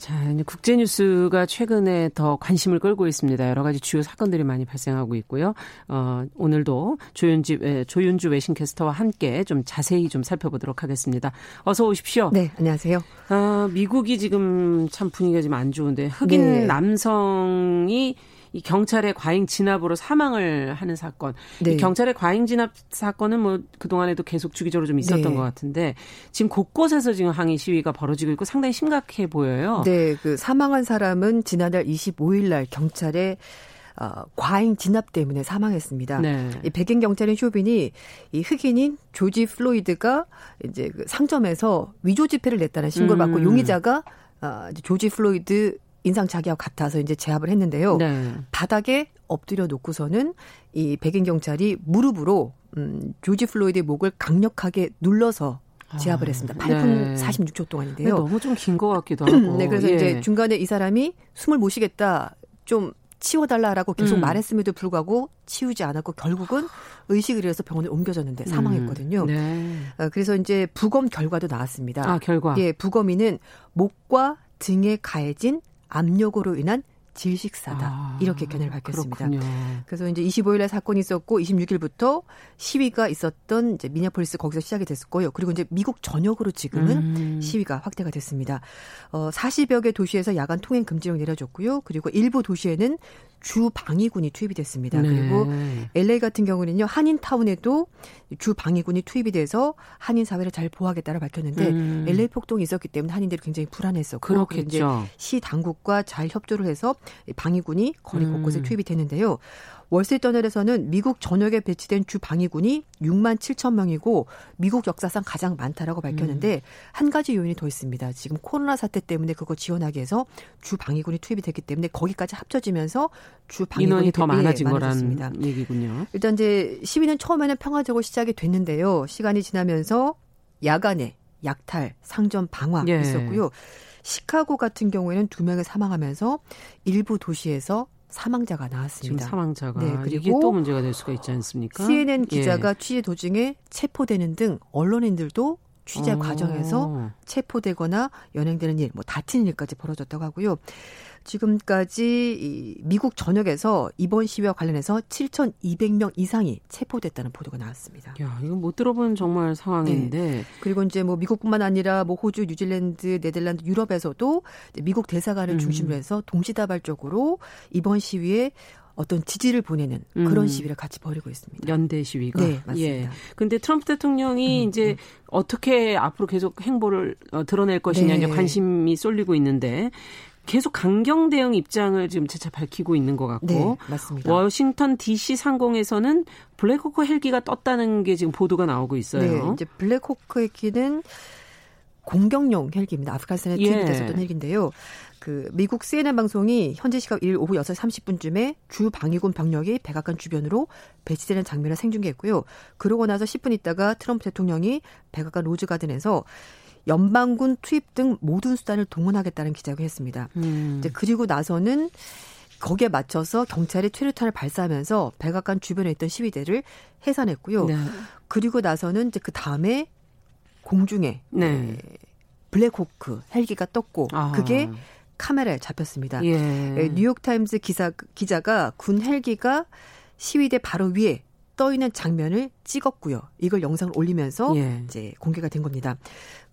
자, 이제 국제 뉴스가 최근에 더 관심을 끌고 있습니다. 여러 가지 주요 사건들이 많이 발생하고 있고요. 어, 오늘도 조윤지, 조윤주 외신캐스터와 함께 좀 자세히 좀 살펴보도록 하겠습니다. 어서 오십시오. 네, 안녕하세요. 어, 미국이 지금 참 분위기가 좀 안 좋은데 흑인 네. 남성이 이 경찰의 과잉 진압으로 사망을 하는 사건. 네. 이 경찰의 과잉 진압 사건은 뭐 그동안에도 계속 주기적으로 좀 있었던 네. 것 같은데 지금 곳곳에서 지금 항의 시위가 벌어지고 있고 상당히 심각해 보여요. 네, 그 사망한 사람은 지난달 25일 날 경찰에 어, 과잉 진압 때문에 사망했습니다. 네. 이 백인 경찰인 쇼빈이 이 흑인인 조지 플로이드가 이제 그 상점에서 위조 지폐를 냈다는 신고를 음. 받고 용의자가 어, 조지 플로이드 인상착의와 같아서 이제 제압을 했는데요. 네. 바닥에 엎드려 놓고서는 이 백인 경찰이 무릎으로 음 조지 플로이드의 목을 강력하게 눌러서 제압을 아, 했습니다. 8분 네. 46초 동안인데요. 너무 좀 긴 것 같기도 하고. 네, 그래서 예. 이제 중간에 이 사람이 숨을 못 쉬겠다. 좀 치워달라라고 계속 음. 말했음에도 불구하고 치우지 않았고 결국은 의식을 잃어서 병원에 옮겨졌는데 사망했거든요. 음. 네. 어, 그래서 이제 부검 결과도 나왔습니다. 아, 결과. 예, 부검인은 목과 등에 가해진 압력으로 인한 질식사다. 아, 이렇게 견해를 밝혔습니다. 그렇군요. 그래서 이제 25일에 사건이 있었고 26일부터 시위가 있었던 이제 미니아폴리스 거기서 시작이 됐었고요. 그리고 이제 미국 전역으로 지금은 음. 시위가 확대가 됐습니다. 어 40여 개 도시에서 야간 통행 금지령 내려졌고요. 그리고 일부 도시에는 주 방위군이 투입이 됐습니다. 네. 그리고 LA 같은 경우는요 한인 타운에도 주 방위군이 투입이 돼서 한인 사회를 잘 보호하겠다를 밝혔는데 음. LA 폭동이 있었기 때문에 한인들이 굉장히 불안했었고 그렇겠죠. 시 당국과 잘 협조를 해서 방위군이 거리 곳곳에 음. 투입이 됐는데요. 월스트리트저널에서는 미국 전역에 배치된 주 방위군이 6만 7천 명이고 미국 역사상 가장 많다라고 밝혔는데 음. 한 가지 요인이 더 있습니다. 지금 코로나 사태 때문에 그거 지원하기 위해서 주 방위군이 투입이 됐기 때문에 거기까지 합쳐지면서 주 방위군이 더 많아진 거라는 얘기군요. 일단 이제 시위는 처음에는 평화적으로 시작이 됐는데요. 시간이 지나면서 야간에 약탈, 상점 방화 예. 있었고요. 시카고 같은 경우에는 두 명이 사망하면서 일부 도시에서 사망자가 나왔습니다. 지금 사망자가 네, 그리고 또 문제가 될 수가 있지 않습니까? CNN 기자가 예. 취재 도중에 체포되는 등 언론인들도 취재 오. 과정에서 체포되거나 연행되는 일, 뭐 다치는 일까지 벌어졌다고 하고요. 지금까지 미국 전역에서 이번 시위와 관련해서 7,200명 이상이 체포됐다는 보도가 나왔습니다. 야, 이거 못 들어본 정말 상황인데. 네. 그리고 이제 뭐 미국뿐만 아니라 뭐 호주, 뉴질랜드, 네덜란드, 유럽에서도 미국 대사관을 음. 중심으로 해서 동시다발적으로 이번 시위에 어떤 지지를 보내는 그런 음. 시위를 같이 벌이고 있습니다. 연대 시위가. 네, 맞습니다. 예. 근데 트럼프 대통령이 음, 이제 음. 어떻게 앞으로 계속 행보를 어, 드러낼 것이냐 네. 관심이 쏠리고 있는데 계속 강경 대응 입장을 지금 재차 밝히고 있는 것 같고 네, 맞습니다. 워싱턴 D.C. 상공에서는 블랙호크 헬기가 떴다는 게 지금 보도가 나오고 있어요. 네, 이제 블랙호크 헬기는 공격용 헬기입니다. 아프가니스탄에 투입됐었던 예. 헬기인데요. 그 미국 CNN 방송이 현지 시각 1일 오후 6시 30분쯤에 주 방위군 병력이 백악관 주변으로 배치되는 장면을 생중계했고요. 그러고 나서 10분 있다가 트럼프 대통령이 백악관 로즈가든에서 연방군 투입 등 모든 수단을 동원하겠다는 기자회견을 했습니다. 음. 이제 그리고 나서는 거기에 맞춰서 경찰이 최루탄을 발사하면서 백악관 주변에 있던 시위대를 해산했고요. 네. 그리고 나서는 이제 그 다음에 공중에 네. 블랙호크 헬기가 떴고 아. 그게 카메라에 잡혔습니다. 예. 예 뉴욕타임즈 기사 기자가 군 헬기가 시위대 바로 위에 떠 있는 장면을 찍었고요. 이걸 영상을 올리면서 예. 이제 공개가 된 겁니다.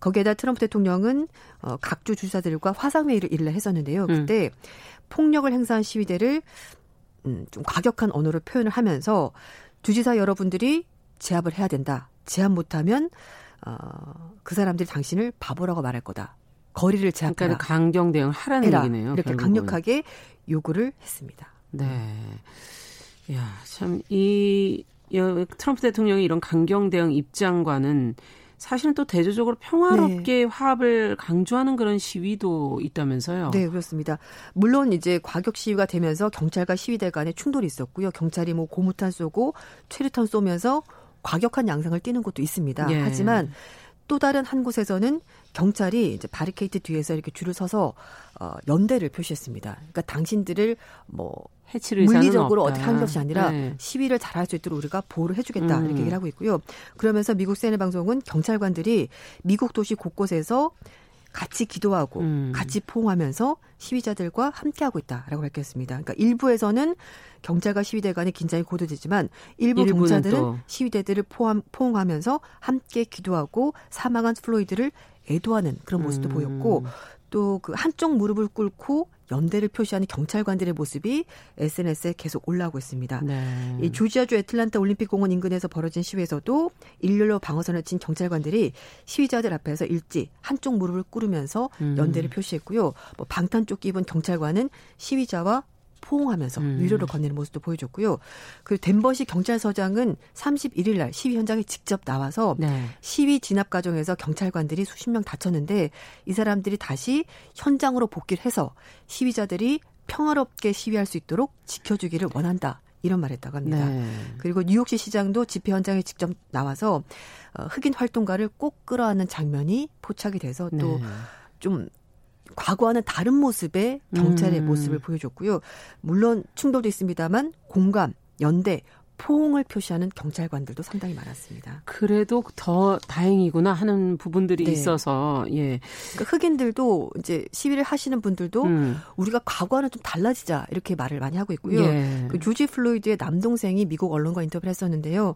거기에다 트럼프 대통령은 어, 각주 주사들과 화상 회의를 일을 했었는데요. 음. 그때 음. 폭력을 행사한 시위대를 음, 좀 과격한 언어로 표현을 하면서 주지사 여러분들이 제압을 해야 된다. 제압 못하면 어, 그 사람들이 당신을 바보라고 말할 거다. 거리를 제압해라. 그러니까 강경 대응 하라는 해라. 얘기네요. 이렇게 결국은. 강력하게 요구를 했습니다. 네. 야, 참, 이, 트럼프 대통령이 이런 강경 대응 입장과는 사실은 또 대조적으로 평화롭게 네. 화합을 강조하는 그런 시위도 있다면서요. 네, 그렇습니다. 물론 이제 과격 시위가 되면서 경찰과 시위대 간에 충돌이 있었고요. 경찰이 뭐 고무탄 쏘고 최루탄 쏘면서 과격한 양상을 띠는 곳도 있습니다. 예. 하지만 또 다른 한 곳에서는 경찰이 이제 바리케이트 뒤에서 이렇게 줄을 서서 어 연대를 표시했습니다. 그러니까 당신들을 뭐 해치를 물리적으로 어떻게 하는 것이 아니라 네. 시위를 잘할 수 있도록 우리가 보호를 해주겠다 음. 이렇게 얘기를 하고 있고요. 그러면서 미국 CNN 방송은 경찰관들이 미국 도시 곳곳에서 같이 기도하고 음. 같이 포옹하면서 시위자들과 함께하고 있다라고 밝혔습니다. 그러니까 일부에서는 경찰과 시위대 간의 긴장이 고조되지만 일부 경찰들은 또. 시위대들을 포함, 포옹하면서 함께 기도하고 사망한 플로이드를 애도하는 그런 모습도 음. 보였고 또 그 한쪽 무릎을 꿇고 연대를 표시하는 경찰관들의 모습이 SNS에 계속 올라오고 있습니다. 네. 이 조지아주 애틀란타 올림픽 공원 인근에서 벌어진 시위에서도 일렬로 방어선을 친 경찰관들이 시위자들 앞에서 일제히 한쪽 무릎을 꿇으면서 음. 연대를 표시했고요. 뭐 방탄 조끼 입은 경찰관은 시위자와 포옹하면서 음. 위로를 건네는 모습도 보여줬고요. 그리고 덴버시 경찰서장은 31일 날 시위 현장에 직접 나와서 네. 시위 진압 과정에서 경찰관들이 수십 명 다쳤는데 이 사람들이 다시 현장으로 복귀를 해서 시위자들이 평화롭게 시위할 수 있도록 지켜주기를 원한다. 이런 말을 했다고 합니다. 네. 그리고 뉴욕시 시장도 집회 현장에 직접 나와서 어, 흑인 활동가를 꼭 끌어안는 장면이 포착이 돼서 또좀 네. 과거와는 다른 모습의 경찰의 음. 모습을 보여줬고요. 물론 충돌도 있습니다만 공감, 연대, 포옹을 표시하는 경찰관들도 상당히 많았습니다. 그래도 더 다행이구나 하는 부분들이 네. 있어서 예. 그러니까 흑인들도 이제 시위를 하시는 분들도 음. 우리가 과거와는 좀 달라지자 이렇게 말을 많이 하고 있고요. 예. 그 조지 플로이드의 남동생이 미국 언론과 인터뷰를 했었는데요.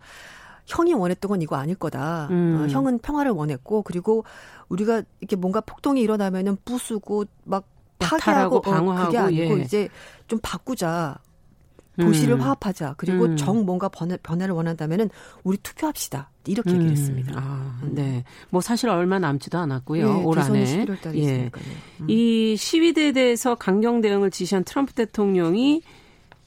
형이 원했던 건 이거 아닐 거다. 음. 어, 형은 평화를 원했고 그리고 우리가 이렇게 뭔가 폭동이 일어나면은 부수고 막 파괴하고 방어하고 어, 그게 아니고 예. 이제 좀 바꾸자. 도시를 음. 화합하자. 그리고 음. 정 뭔가 변화, 변화를 원한다면은 우리 투표합시다. 이렇게 음. 얘기를 했습니다. 아, 음. 네. 뭐 사실 얼마 남지도 않았고요. 예, 올 안에. 11월 예. 음. 이 시위대에 대해서 강경 대응을 지시한 트럼프 대통령이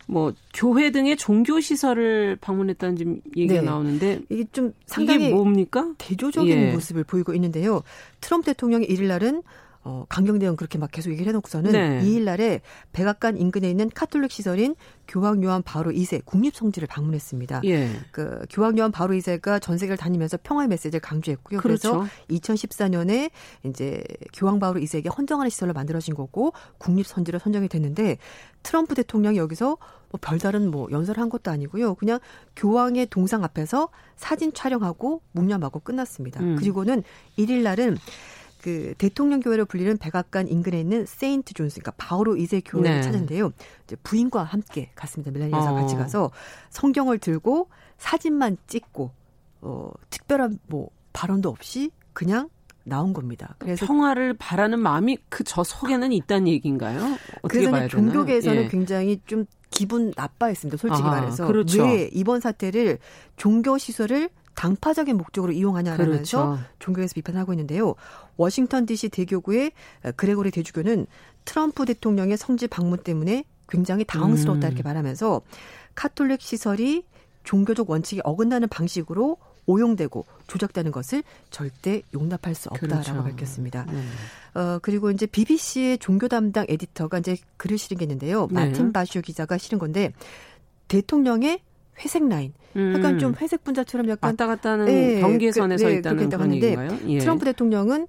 뭐 교회 등의 종교 시설을 방문했다는 지금 얘기가 네. 나오는데 이게 좀 상당히 이게 뭡니까? 대조적인 예. 모습을 보이고 있는데요. 트럼프 대통령이 1일 날은 어, 강경대응 그렇게 막 계속 얘기를 해놓고서는 네. 2일 날에 백악관 인근에 있는 카톨릭 시설인 교황 요한 바로 2세 국립성지를 방문했습니다. 예. 그 교황 요한 바로 2세가 전 세계를 다니면서 평화의 메시지를 강조했고요. 그렇죠. 그래서 2014년에 이제 교황 바로 2세에게 헌정하는 시설로 만들어진 거고 국립선지로 선정이 됐는데 트럼프 대통령이 여기서 뭐 별다른 뭐 연설을 한 것도 아니고요. 그냥 교황의 동상 앞에서 사진 촬영하고 묵념하고 끝났습니다. 음. 그리고는 1일 날은 그 대통령 교회로 불리는 백악관 인근에 있는 세인트 존스, 그러니까 바오로 2세 교회를 네. 찾은데요. 이제 부인과 함께 갔습니다. 멜라니 여사 어. 같이 가서 성경을 들고 사진만 찍고 어 특별한 뭐 발언도 없이 그냥 나온 겁니다. 그래서 평화를 바라는 마음이 그 저 속에는 있다는 얘기인가요? 그래서 종교계에서는 예. 굉장히 좀 기분 나빠했습니다. 솔직히 아, 말해서 그렇죠. 왜 이번 사태를 종교 시설을 당파적인 목적으로 이용하냐라면서 그렇죠. 종교에서 비판하고 있는데요. 워싱턴 DC 대교구의 그레고리 대주교는 트럼프 대통령의 성지 방문 때문에 굉장히 당황스러웠다 음. 이렇게 말하면서 카톨릭 시설이 종교적 원칙에 어긋나는 방식으로 오용되고 조작되는 것을 절대 용납할 수 없다라고 그렇죠. 밝혔습니다. 네. 어, 그리고 이제 BBC의 종교 담당 에디터가 이제 글을 실은 게 있는데요. 네. 마틴 바슈 기자가 실은 건데 대통령의 회색 라인. 약간 음. 좀 회색 분자처럼 약간 왔다 갔다 하는 네, 경계선에 그, 서 네, 있다는 그런 얘기인가요? 예. 트럼프 대통령은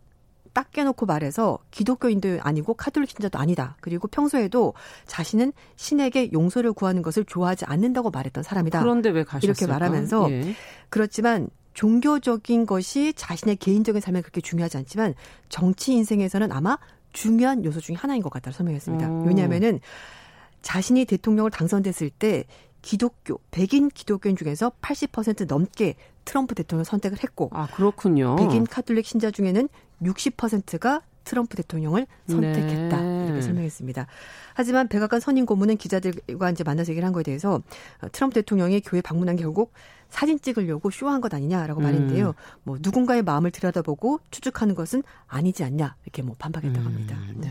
딱 깨놓고 말해서 기독교인도 아니고 카톨릭 신자도 아니다. 그리고 평소에도 자신은 신에게 용서를 구하는 것을 좋아하지 않는다고 말했던 사람이다. 그런데 왜 가셨을까? 이렇게 말하면서 예. 그렇지만 종교적인 것이 자신의 개인적인 삶에 그렇게 중요하지 않지만 정치 인생에서는 아마 중요한 요소 중에 하나인 것 같다고 설명했습니다. 오. 왜냐하면은 자신이 대통령을 당선됐을 때 기독교, 백인 기독교인 중에서 80% 넘게 트럼프 대통령 선택을 했고 아, 그렇군요. 백인 카톨릭 신자 중에는 60%가 트럼프 대통령을 선택했다 네. 이렇게 설명했습니다. 하지만 백악관 선임 고문은 기자들과 이제 만나서 얘기를 한 거에 대해서 어, 트럼프 대통령이 교회 방문한 게 결국 사진 찍으려고 쇼한 것 아니냐라고 음. 말했는데요. 뭐 누군가의 마음을 들여다보고 추측하는 것은 아니지 않냐 이렇게 뭐 반박했다고 합니다. 음, 네.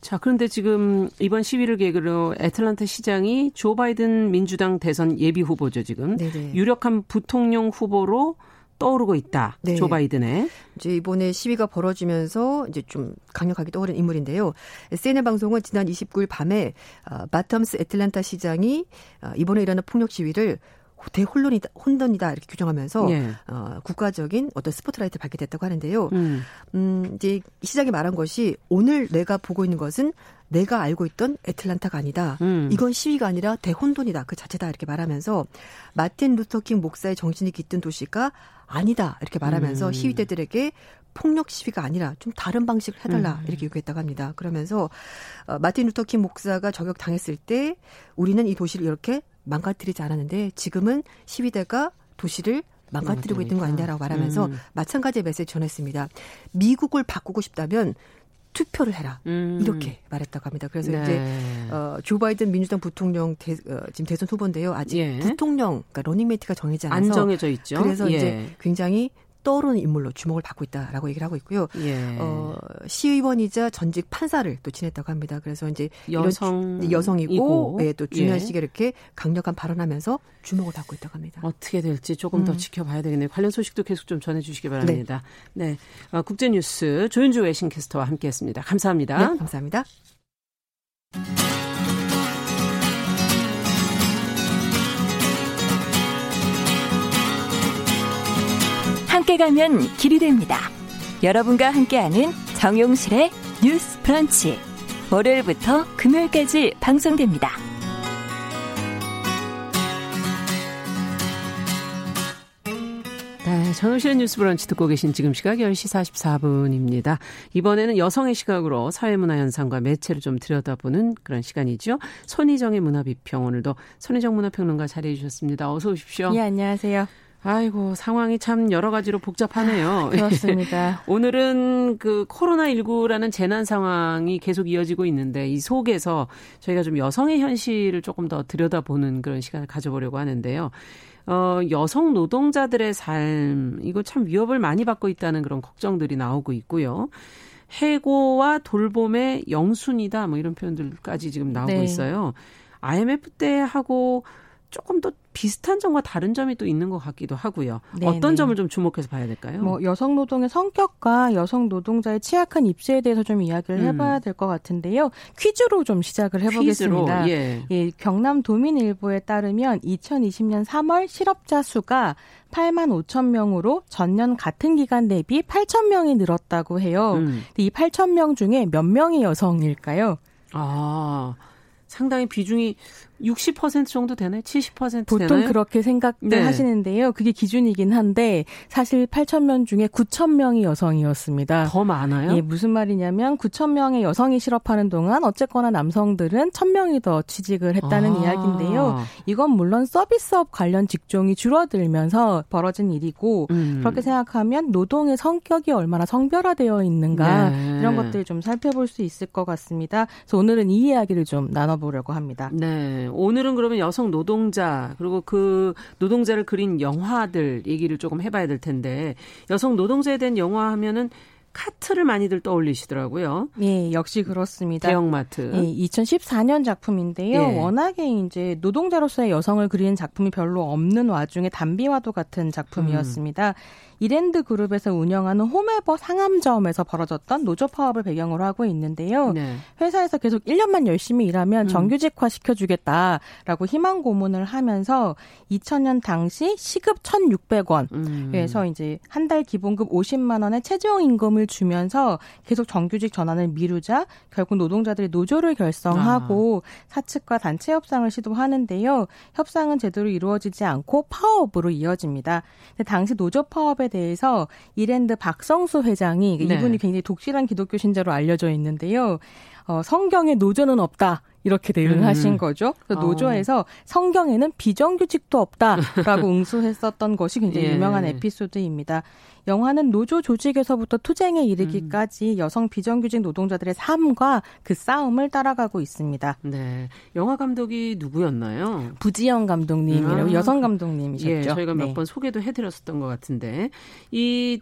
자, 그런데 지금 이번 시위를 계기로 애틀란타 시장이 조 바이든 민주당 대선 예비 후보죠, 지금. 네네. 유력한 부통령 후보로 떠오르고 있다. 네. 조 바이든의. 이제 이번에 시위가 벌어지면서 이제 좀 강력하게 떠오른 인물인데요. CNN 방송은 지난 29일 밤에 어, 바텀스 애틀란타 시장이 어, 이번에 일어난 폭력 시위를 대혼돈이다, 혼돈이다 이렇게 규정하면서 예. 어, 국가적인 어떤 스포트라이트를 받게 됐다고 하는데요. 음. 음, 이제 시장이 말한 것이 오늘 내가 보고 있는 것은 내가 알고 있던 애틀란타가 아니다. 음. 이건 시위가 아니라 대혼돈이다. 그 자체다. 이렇게 말하면서 마틴 루터킹 목사의 정신이 깃든 도시가 아니다. 이렇게 말하면서 음. 시위대들에게 폭력 시위가 아니라 좀 다른 방식을 해달라 음. 이렇게 요구했다고 합니다. 그러면서 어, 마틴 루터킹 목사가 저격 당했을 때 우리는 이 도시를 이렇게 망가뜨리지 않았는데 지금은 시위대가 도시를 망가뜨리고 있는 거 아니냐라고 말하면서 음. 마찬가지의 메시지 전했습니다. 미국을 바꾸고 싶다면 투표를 해라 음. 이렇게 말했다고 합니다. 그래서 네. 이제 어, 조 바이든 민주당 부통령 대, 어, 지금 대선 후보인데요. 아직 예. 부통령 그러니까 러닝메이트가 정해지 않아서 안 정해져 있죠. 그래서 예. 이제 굉장히 떠오르는 인물로 주목을 받고 있다라고 얘기를 하고 있고요. 예. 어, 시의원이자 전직 판사를 또 지냈다고 합니다. 그래서 이제 여성 여성이고 예, 또 중요한 예. 시기에 이렇게 강력한 발언하면서 주목을 받고 있다고 합니다. 어떻게 될지 조금 음. 더 지켜봐야 되겠네요. 관련 소식도 계속 좀 전해주시기 바랍니다. 네, 네. 어, 국제뉴스 조윤주 외신캐스터와 함께했습니다. 감사합니다. 네, 감사합니다. 함께 가면 길이 됩니다. 여러분과 함께하는 정용실의 뉴스 브런치. 월요일부터 금요일까지 방송됩니다. 네, 전우실의 뉴스 브런치 듣고 계신 지금 시각 10시 44분입니다. 이번에는 여성의 시각으로 사회문화 현상과 매체를 좀 들여다보는 그런 시간이죠. 손희정의 문화비평 오늘도 손희정 문화평론가 자리해 주셨습니다. 어서 오십시오. 예, 안녕하세요. 아이고, 상황이 참 여러 가지로 복잡하네요. 아, 그렇습니다. 오늘은 그 코로나 19라는 재난 상황이 계속 이어지고 있는데 이 속에서 저희가 좀 여성의 현실을 조금 더 들여다보는 그런 시간을 가져보려고 하는데요. 어, 여성 노동자들의 삶, 이거 참 위협을 많이 받고 있다는 그런 걱정들이 나오고 있고요. 해고와 돌봄의 영순이다, 뭐 이런 표현들까지 지금 나오고 네. 있어요. IMF 때 하고 조금 더 비슷한 점과 다른 점이 또 있는 것 같기도 하고요. 네네. 어떤 네. 점을 좀 주목해서 봐야 될까요? 뭐 여성 노동의 성격과 여성 노동자의 취약한 입시에 대해서 좀 이야기를 음. 해봐야 될 것 같은데요. 퀴즈로 좀 시작을 해보겠습니다. 퀴즈로, 예. 예, 경남 도민일보에 따르면 2020년 3월 실업자 수가 8만 5천 명으로 전년 같은 기간 대비 8천 명이 늘었다고 해요. 음. 이 8천 명 중에 몇 명이 여성일까요? 아. 상당히 비중이 60% 정도 되나요? 70% 보통 되나요? 그렇게 생각을 네. 하시는데요. 그게 기준이긴 한데 사실 8천 명 중에 9천 명이 여성이었습니다. 더 많아요? 예, 무슨 말이냐면 9천 명의 여성이 실업하는 동안 어쨌거나 남성들은 1천 명이 더 취직을 했다는 아. 이야기인데요. 이건 물론 서비스업 관련 직종이 줄어들면서 벌어진 일이고 음. 그렇게 생각하면 노동의 성격이 얼마나 성별화되어 있는가 네. 이런 것들 좀 살펴볼 수 있을 것 같습니다. 그래서 오늘은 이 이야기를 좀 나눠보려고 합니다. 네. 오늘은 그러면 여성 노동자 그리고 그 노동자를 그린 영화들 얘기를 조금 해봐야 될 텐데 여성 노동자에 대한 영화 하면은 카트를 많이들 떠올리시더라고요. 예, 역시 그렇습니다. 대형마트. 예, 2014년 작품인데요. 예. 워낙에 이제 노동자로서의 여성을 그리는 작품이 별로 없는 와중에 담비와도 같은 작품이었습니다. 음. 이랜드 그룹에서 운영하는 홈에버 상암점에서 벌어졌던 노조 파업을 배경으로 하고 있는데요. 네. 회사에서 계속 1년만 열심히 일하면 음. 정규직화 시켜주겠다라고 희망 고문을 하면서 2000년 당시 시급 1,600원 그래서 음. 이제 한 달 기본급 50만 원의 최저임금을 주면서 계속 정규직 전환을 미루자 결국 노동자들이 노조를 결성하고 아. 사측과 단체 협상을 시도하는데요. 협상은 제대로 이루어지지 않고 파업으로 이어집니다. 당시 노조 파업에 대해서 이랜드 박성수 회장이 네. 이분이 굉장히 독실한 기독교 신자로 알려져 있는데요. 어, 성경에 노조는 없다. 이렇게 대응하신 음. 거죠. 그래서 어. 노조에서 성경에는 비정규직도 없다라고 응수했었던 것이 굉장히 예. 유명한 에피소드입니다. 영화는 노조 조직에서부터 투쟁에 이르기까지 음. 여성 비정규직 노동자들의 삶과 그 싸움을 따라가고 있습니다. 네. 영화 감독이 누구였나요? 부지영 감독님이라고 아. 여성 감독님이셨죠. 예, 저희가 몇번 네. 소개도 해드렸었던 것 같은데 이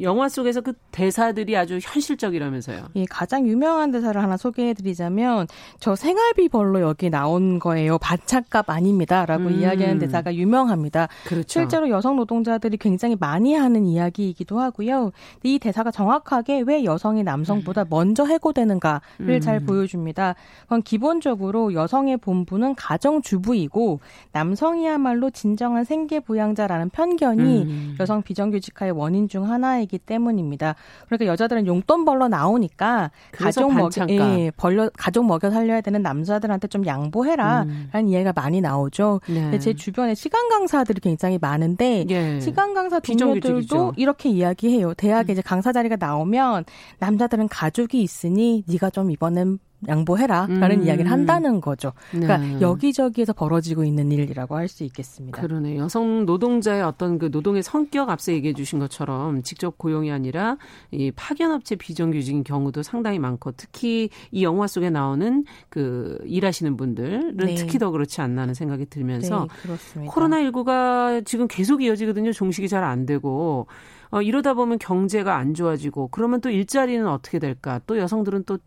영화 속에서 그 대사들이 아주 현실적이라면서요. 예, 가장 유명한 대사를 하나 소개해드리자면 저 생활비 벌로 여기 나온 거예요. 반찬값 아닙니다라고 음. 이야기하는 대사가 유명합니다. 그렇죠. 실제로 여성 노동자들이 굉장히 많이 하는 이야기이기도 하고요. 이 대사가 정확하게 왜 여성이 남성보다 음. 먼저 해고되는가를 음. 잘 보여줍니다. 그건 기본적으로 여성의 본부는 가정주부이고 남성이야말로 진정한 생계부양자라는 편견이 음. 여성 비정규직화의 원인 중 하나. 하나이기 때문입니다. 그러니까 여자들은 용돈 벌러 나오니까 가족 먹여 예, 벌려 가족 먹여 살려야 되는 남자들한테 좀 양보해라라는 음. 이해가 많이 나오죠. 네. 제 주변에 시간 강사들이 굉장히 많은데 예. 시간 강사 동료들도 이렇게 이야기해요. 대학에 음. 이제 강사 자리가 나오면 남자들은 가족이 있으니 네가 좀 이번엔 양보해라라는 음. 이야기를 한다는 거죠. 그러니까 네. 여기저기에서 벌어지고 있는 일이라고 할 수 있겠습니다. 그러네. 여성 노동자의 어떤 그 노동의 성격 앞서 얘기해 주신 것처럼 직접 고용이 아니라 이 파견업체 비정규직인 경우도 상당히 많고 특히 이 영화 속에 나오는 그 일하시는 분들은 네. 특히 더 그렇지 않나 하는 생각이 들면서 네, 코로나19가 지금 계속 이어지거든요. 종식이 잘 안 되고 어, 이러다 보면 경제가 안 좋아지고 그러면 또 일자리는 어떻게 될까? 또 여성들은 또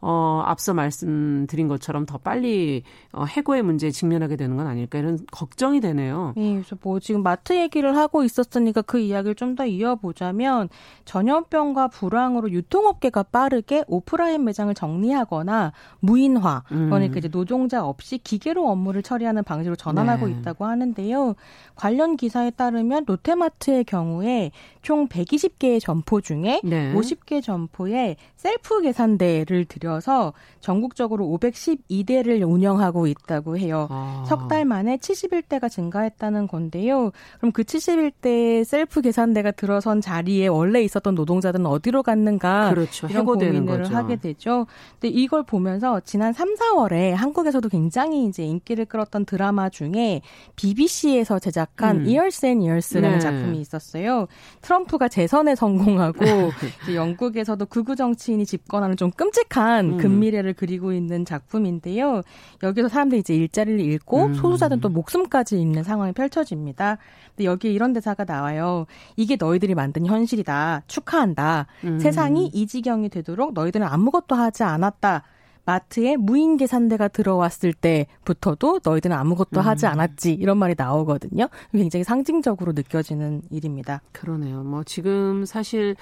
어, 앞서 말씀드린 것처럼 더 빨리 어, 해고의 문제에 직면하게 되는 건 아닐까 이런 걱정이 되네요. 네, 그래서 뭐 지금 마트 얘기를 하고 있었으니까 그 이야기를 좀 더 이어보자면 전염병과 불황으로 유통업계가 빠르게 오프라인 매장을 정리하거나 무인화, 음. 그러니까 이제 노동자 없이 기계로 업무를 처리하는 방식으로 전환하고 네. 있다고 하는데요. 관련 기사에 따르면 롯데마트의 경우에 총 120개의 점포 중에 네. 50개 점포에 셀프 계산대를 들여서 전국적으로 512대를 운영하고 있다고 해요. 아. 석달 만에 71대가 증가했다는 건데요. 그럼 그 71대 셀프 계산대가 들어선 자리에 원래 있었던 노동자들은 어디로 갔는가 그렇죠. 이런 고민을 거죠. 하게 되죠. 근데 이걸 보면서 지난 3, 4월에 한국에서도 굉장히 이제 인기를 끌었던 드라마 중에 BBC에서 제작한 음. Years and Years라는 네. 작품이 있었어요. 트럼프가 재선에 성공하고 영국에서도 극우 정치 인이 집권하는 좀 끔찍한 음. 근미래를 그리고 있는 작품인데요. 여기서 사람들이 이제 일자리를 잃고 음. 소수자들은 또 목숨까지 잃는 상황이 펼쳐집니다. 근데 여기에 이런 대사가 나와요. 이게 너희들이 만든 현실이다. 축하한다. 음. 세상이 이 지경이 되도록 너희들은 아무것도 하지 않았다. 마트에 무인 계산대가 들어왔을 때부터도 너희들은 아무것도 음. 하지 않았지 이런 말이 나오거든요. 굉장히 상징적으로 느껴지는 일입니다. 그러네요. 뭐 지금 사실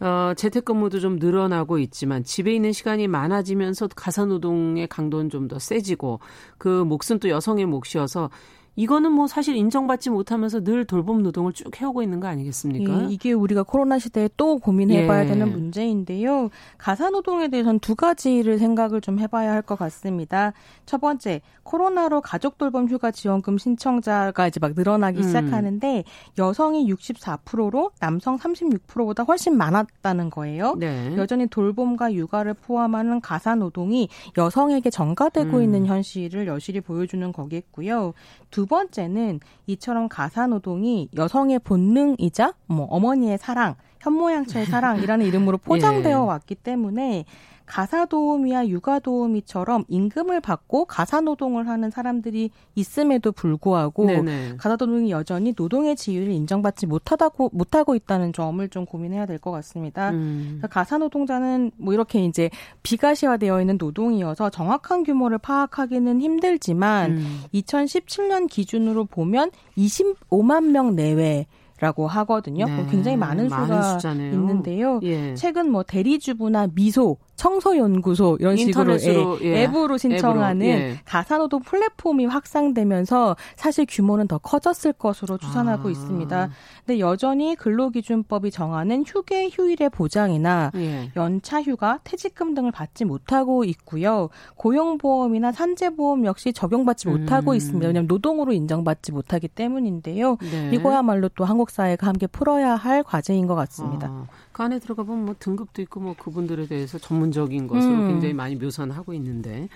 어, 재택근무도 좀 늘어나고 있지만 집에 있는 시간이 많아지면서 가사노동의 강도는 좀 더 세지고 그 몫은 또 여성의 몫이어서 이거는 뭐 사실 인정받지 못하면서 늘 돌봄 노동을 쭉 해오고 있는 거 아니겠습니까? 예, 이게 우리가 코로나 시대에 또 고민해봐야 예. 되는 문제인데요. 가사 노동에 대해서는 두 가지를 생각을 좀 해봐야 할 것 같습니다. 첫 번째, 코로나로 가족 돌봄 휴가 지원금 신청자가 이제 막 늘어나기 음. 시작하는데 여성이 64%로 남성 36%보다 훨씬 많았다는 거예요. 네. 여전히 돌봄과 육아를 포함하는 가사 노동이 여성에게 전가되고 음. 있는 현실을 여실히 보여주는 거겠고요. 두 번째는 이처럼 가사 노동이 여성의 본능이자 뭐 어머니의 사랑, 현모양처의 사랑이라는 이름으로 포장되어 예. 왔기 때문에 가사 도우미와 육아 도우미처럼 임금을 받고 가사 노동을 하는 사람들이 있음에도 불구하고 네네. 가사 노동이 여전히 노동의 지위를 인정받지 못하다고 못하고 있다는 점을 좀 고민해야 될 것 같습니다. 음. 가사 노동자는 뭐 이렇게 이제 비가시화되어 있는 노동이어서 정확한 규모를 파악하기는 힘들지만 음. 2017년 기준으로 보면 25만 명 내외 라고 하거든요. 네. 굉장히 많은 수가 많은 있는데요. 예. 최근 뭐 대리주부나 미소 청소연구소 이런 식으로 예, 앱으로 신청하는 앱으로, 예. 가사노동 플랫폼이 확산되면서 사실 규모는 더 커졌을 것으로 추산하고 아. 있습니다. 근데 여전히 근로기준법이 정하는 휴게 휴일의 보장이나 예. 연차 휴가, 퇴직금 등을 받지 못하고 있고요. 고용보험이나 산재보험 역시 적용받지 음. 못하고 있습니다. 왜냐하면 노동으로 인정받지 못하기 때문인데요. 네. 이거야말로 또 한국 사회가 함께 풀어야 할 과제인 것 같습니다. 아. 그 안에 들어가 보면 뭐 등급도 있고 뭐 그분들에 대해서 전문적인 것으로 음. 굉장히 많이 묘사는 하고 있는데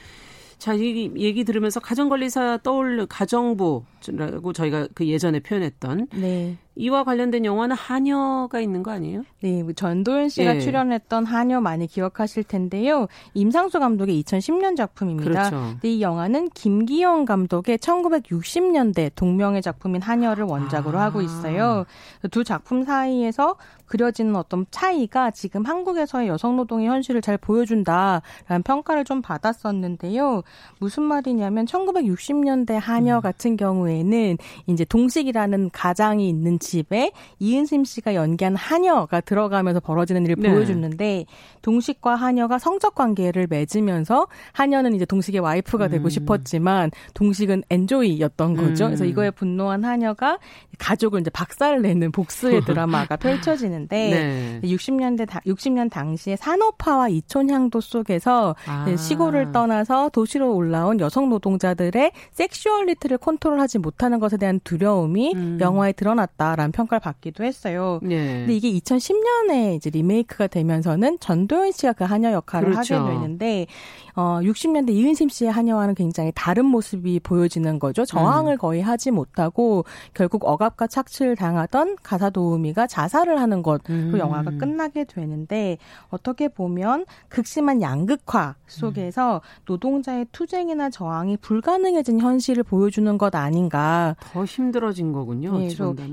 자, 이 얘기 들으면서 가정관리사 떠올 가정부라고 저희가 그 예전에 표현했던 네. 이와 관련된 영화는 하녀가 있는 거 아니에요? 네, 뭐 전도연 씨가 예. 출연했던 하녀 많이 기억하실 텐데요. 임상수 감독의 2010년 작품입니다. 그렇죠. 이 영화는 김기영 감독의 1960년대 동명의 작품인 하녀를 원작으로 아. 하고 있어요. 두 작품 사이에서 그려지는 어떤 차이가 지금 한국에서의 여성 노동의 현실을 잘 보여준다라는 평가를 좀 받았었는데요. 무슨 말이냐면 1960년대 하녀 음. 같은 경우에는 이제 동식이라는 가장이 있는 집에 이은심 씨가 연기한 하녀가 들어가면서 벌어지는 일을 네. 보여주는데 동식과 하녀가 성적 관계를 맺으면서 하녀는 이제 동식의 와이프가 음. 되고 싶었지만 동식은 엔조이였던 거죠. 음. 그래서 이거에 분노한 하녀가 가족을 이제 박살을 내는 복수의 드라마가 펼쳐지는데 네. 60년대 60년 당시에 산업화와 이촌향도 속에서 아. 시골을 떠나서 도시로 올라온 여성 노동자들의 섹슈얼리티를 컨트롤하지 못하는 것에 대한 두려움이 음. 영화에 드러났다. 라는 평가를 받기도 했어요. 네. 근데 이게 2010년에 이제 리메이크가 되면서는 전도연 씨가 그 하녀 역할을 그렇죠. 하게 되는데 어 60년대 이은심 씨의 하녀와는 굉장히 다른 모습이 보여지는 거죠. 저항을 음. 거의 하지 못하고 결국 억압과 착취를 당하던 가사 도우미가 자살을 하는 것으로 음. 영화가 끝나게 되는데 어떻게 보면 극심한 양극화 속에서 노동자의 투쟁이나 저항이 불가능해진 현실을 보여주는 것 아닌가. 더 힘들어진 거군요. 네,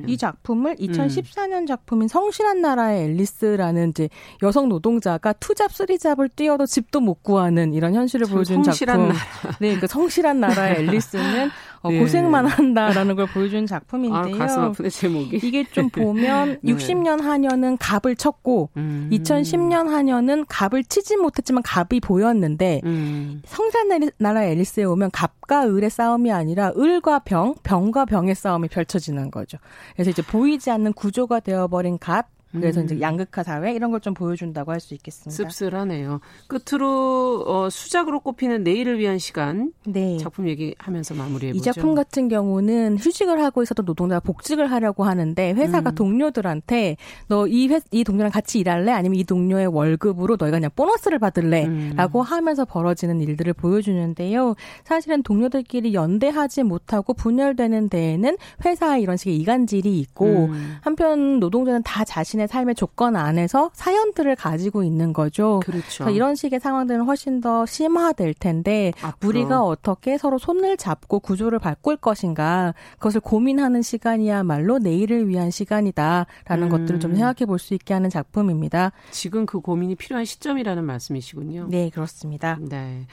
이작 품을 2014년 음. 작품인 성실한 나라의 앨리스라는 이제 여성 노동자가 투잡 쓰리잡을 뛰어도 집도 못 구하는 이런 현실을 보여준 작품. 나라. 네, 그 성실한 나라의 앨리스는 어, 네. 고생만 한다라는 걸 보여준 작품인데요. 아, 가슴 아프네 제목이. 이게 좀 보면 네. 60년 하녀는 갑을 쳤고 음. 2010년 하녀는 갑을 치지 못했지만 갑이 보였는데 음. 성산 나라 앨리스에 오면 갑과 을의 싸움이 아니라 을과 병, 병과 병의 싸움이 펼쳐지는 거죠. 그래서 이제 보이지 않는 구조가 되어버린 갑, 그래서 음. 이제 양극화 사회 이런 걸 좀 보여준다고 할 수 있겠습니다. 씁쓸하네요. 끝으로 어, 수작으로 꼽히는 내일을 위한 시간 네. 작품 얘기하면서 마무리해보죠. 이 작품 같은 경우는 휴직을 하고 있어도 노동자가 복직을 하려고 하는데 회사가 음. 동료들한테 너이 이 동료랑 같이 일할래? 아니면 이 동료의 월급으로 너희가 그냥 보너스를 받을래? 음. 라고 하면서 벌어지는 일들을 보여주는데요. 사실은 동료들끼리 연대하지 못하고 분열되는 데에는 회사의 이런 식의 이간질이 있고 음. 한편 노동자는 다 자신의 삶의 조건 안에서 사연들을 가지고 있는 거죠. 그렇죠. 이런 식의 상황들은 훨씬 더 심화될 텐데 앞으로. 우리가 어떻게 서로 손을 잡고 구조를 바꿀 것인가 그것을 고민하는 시간이야말로 내일을 위한 시간이다라는 음. 것들을 좀 생각해 볼 수 있게 하는 작품입니다. 지금 그 고민이 필요한 시점이라는 말씀이시군요. 네, 그렇습니다. 네.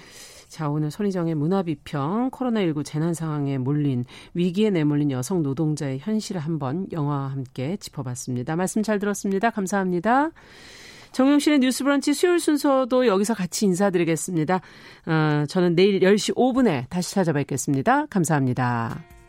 자, 오늘 손희정의 문화비평, 코로나19 재난 상황에 몰린, 위기에 내몰린 여성 노동자의 현실을 한번 영화와 함께 짚어봤습니다. 말씀 잘 들었습니다. 감사합니다. 정용실의 뉴스 브런치 수요일 순서도 여기서 같이 인사드리겠습니다. 어, 저는 내일 10시 5분에 다시 찾아뵙겠습니다. 감사합니다.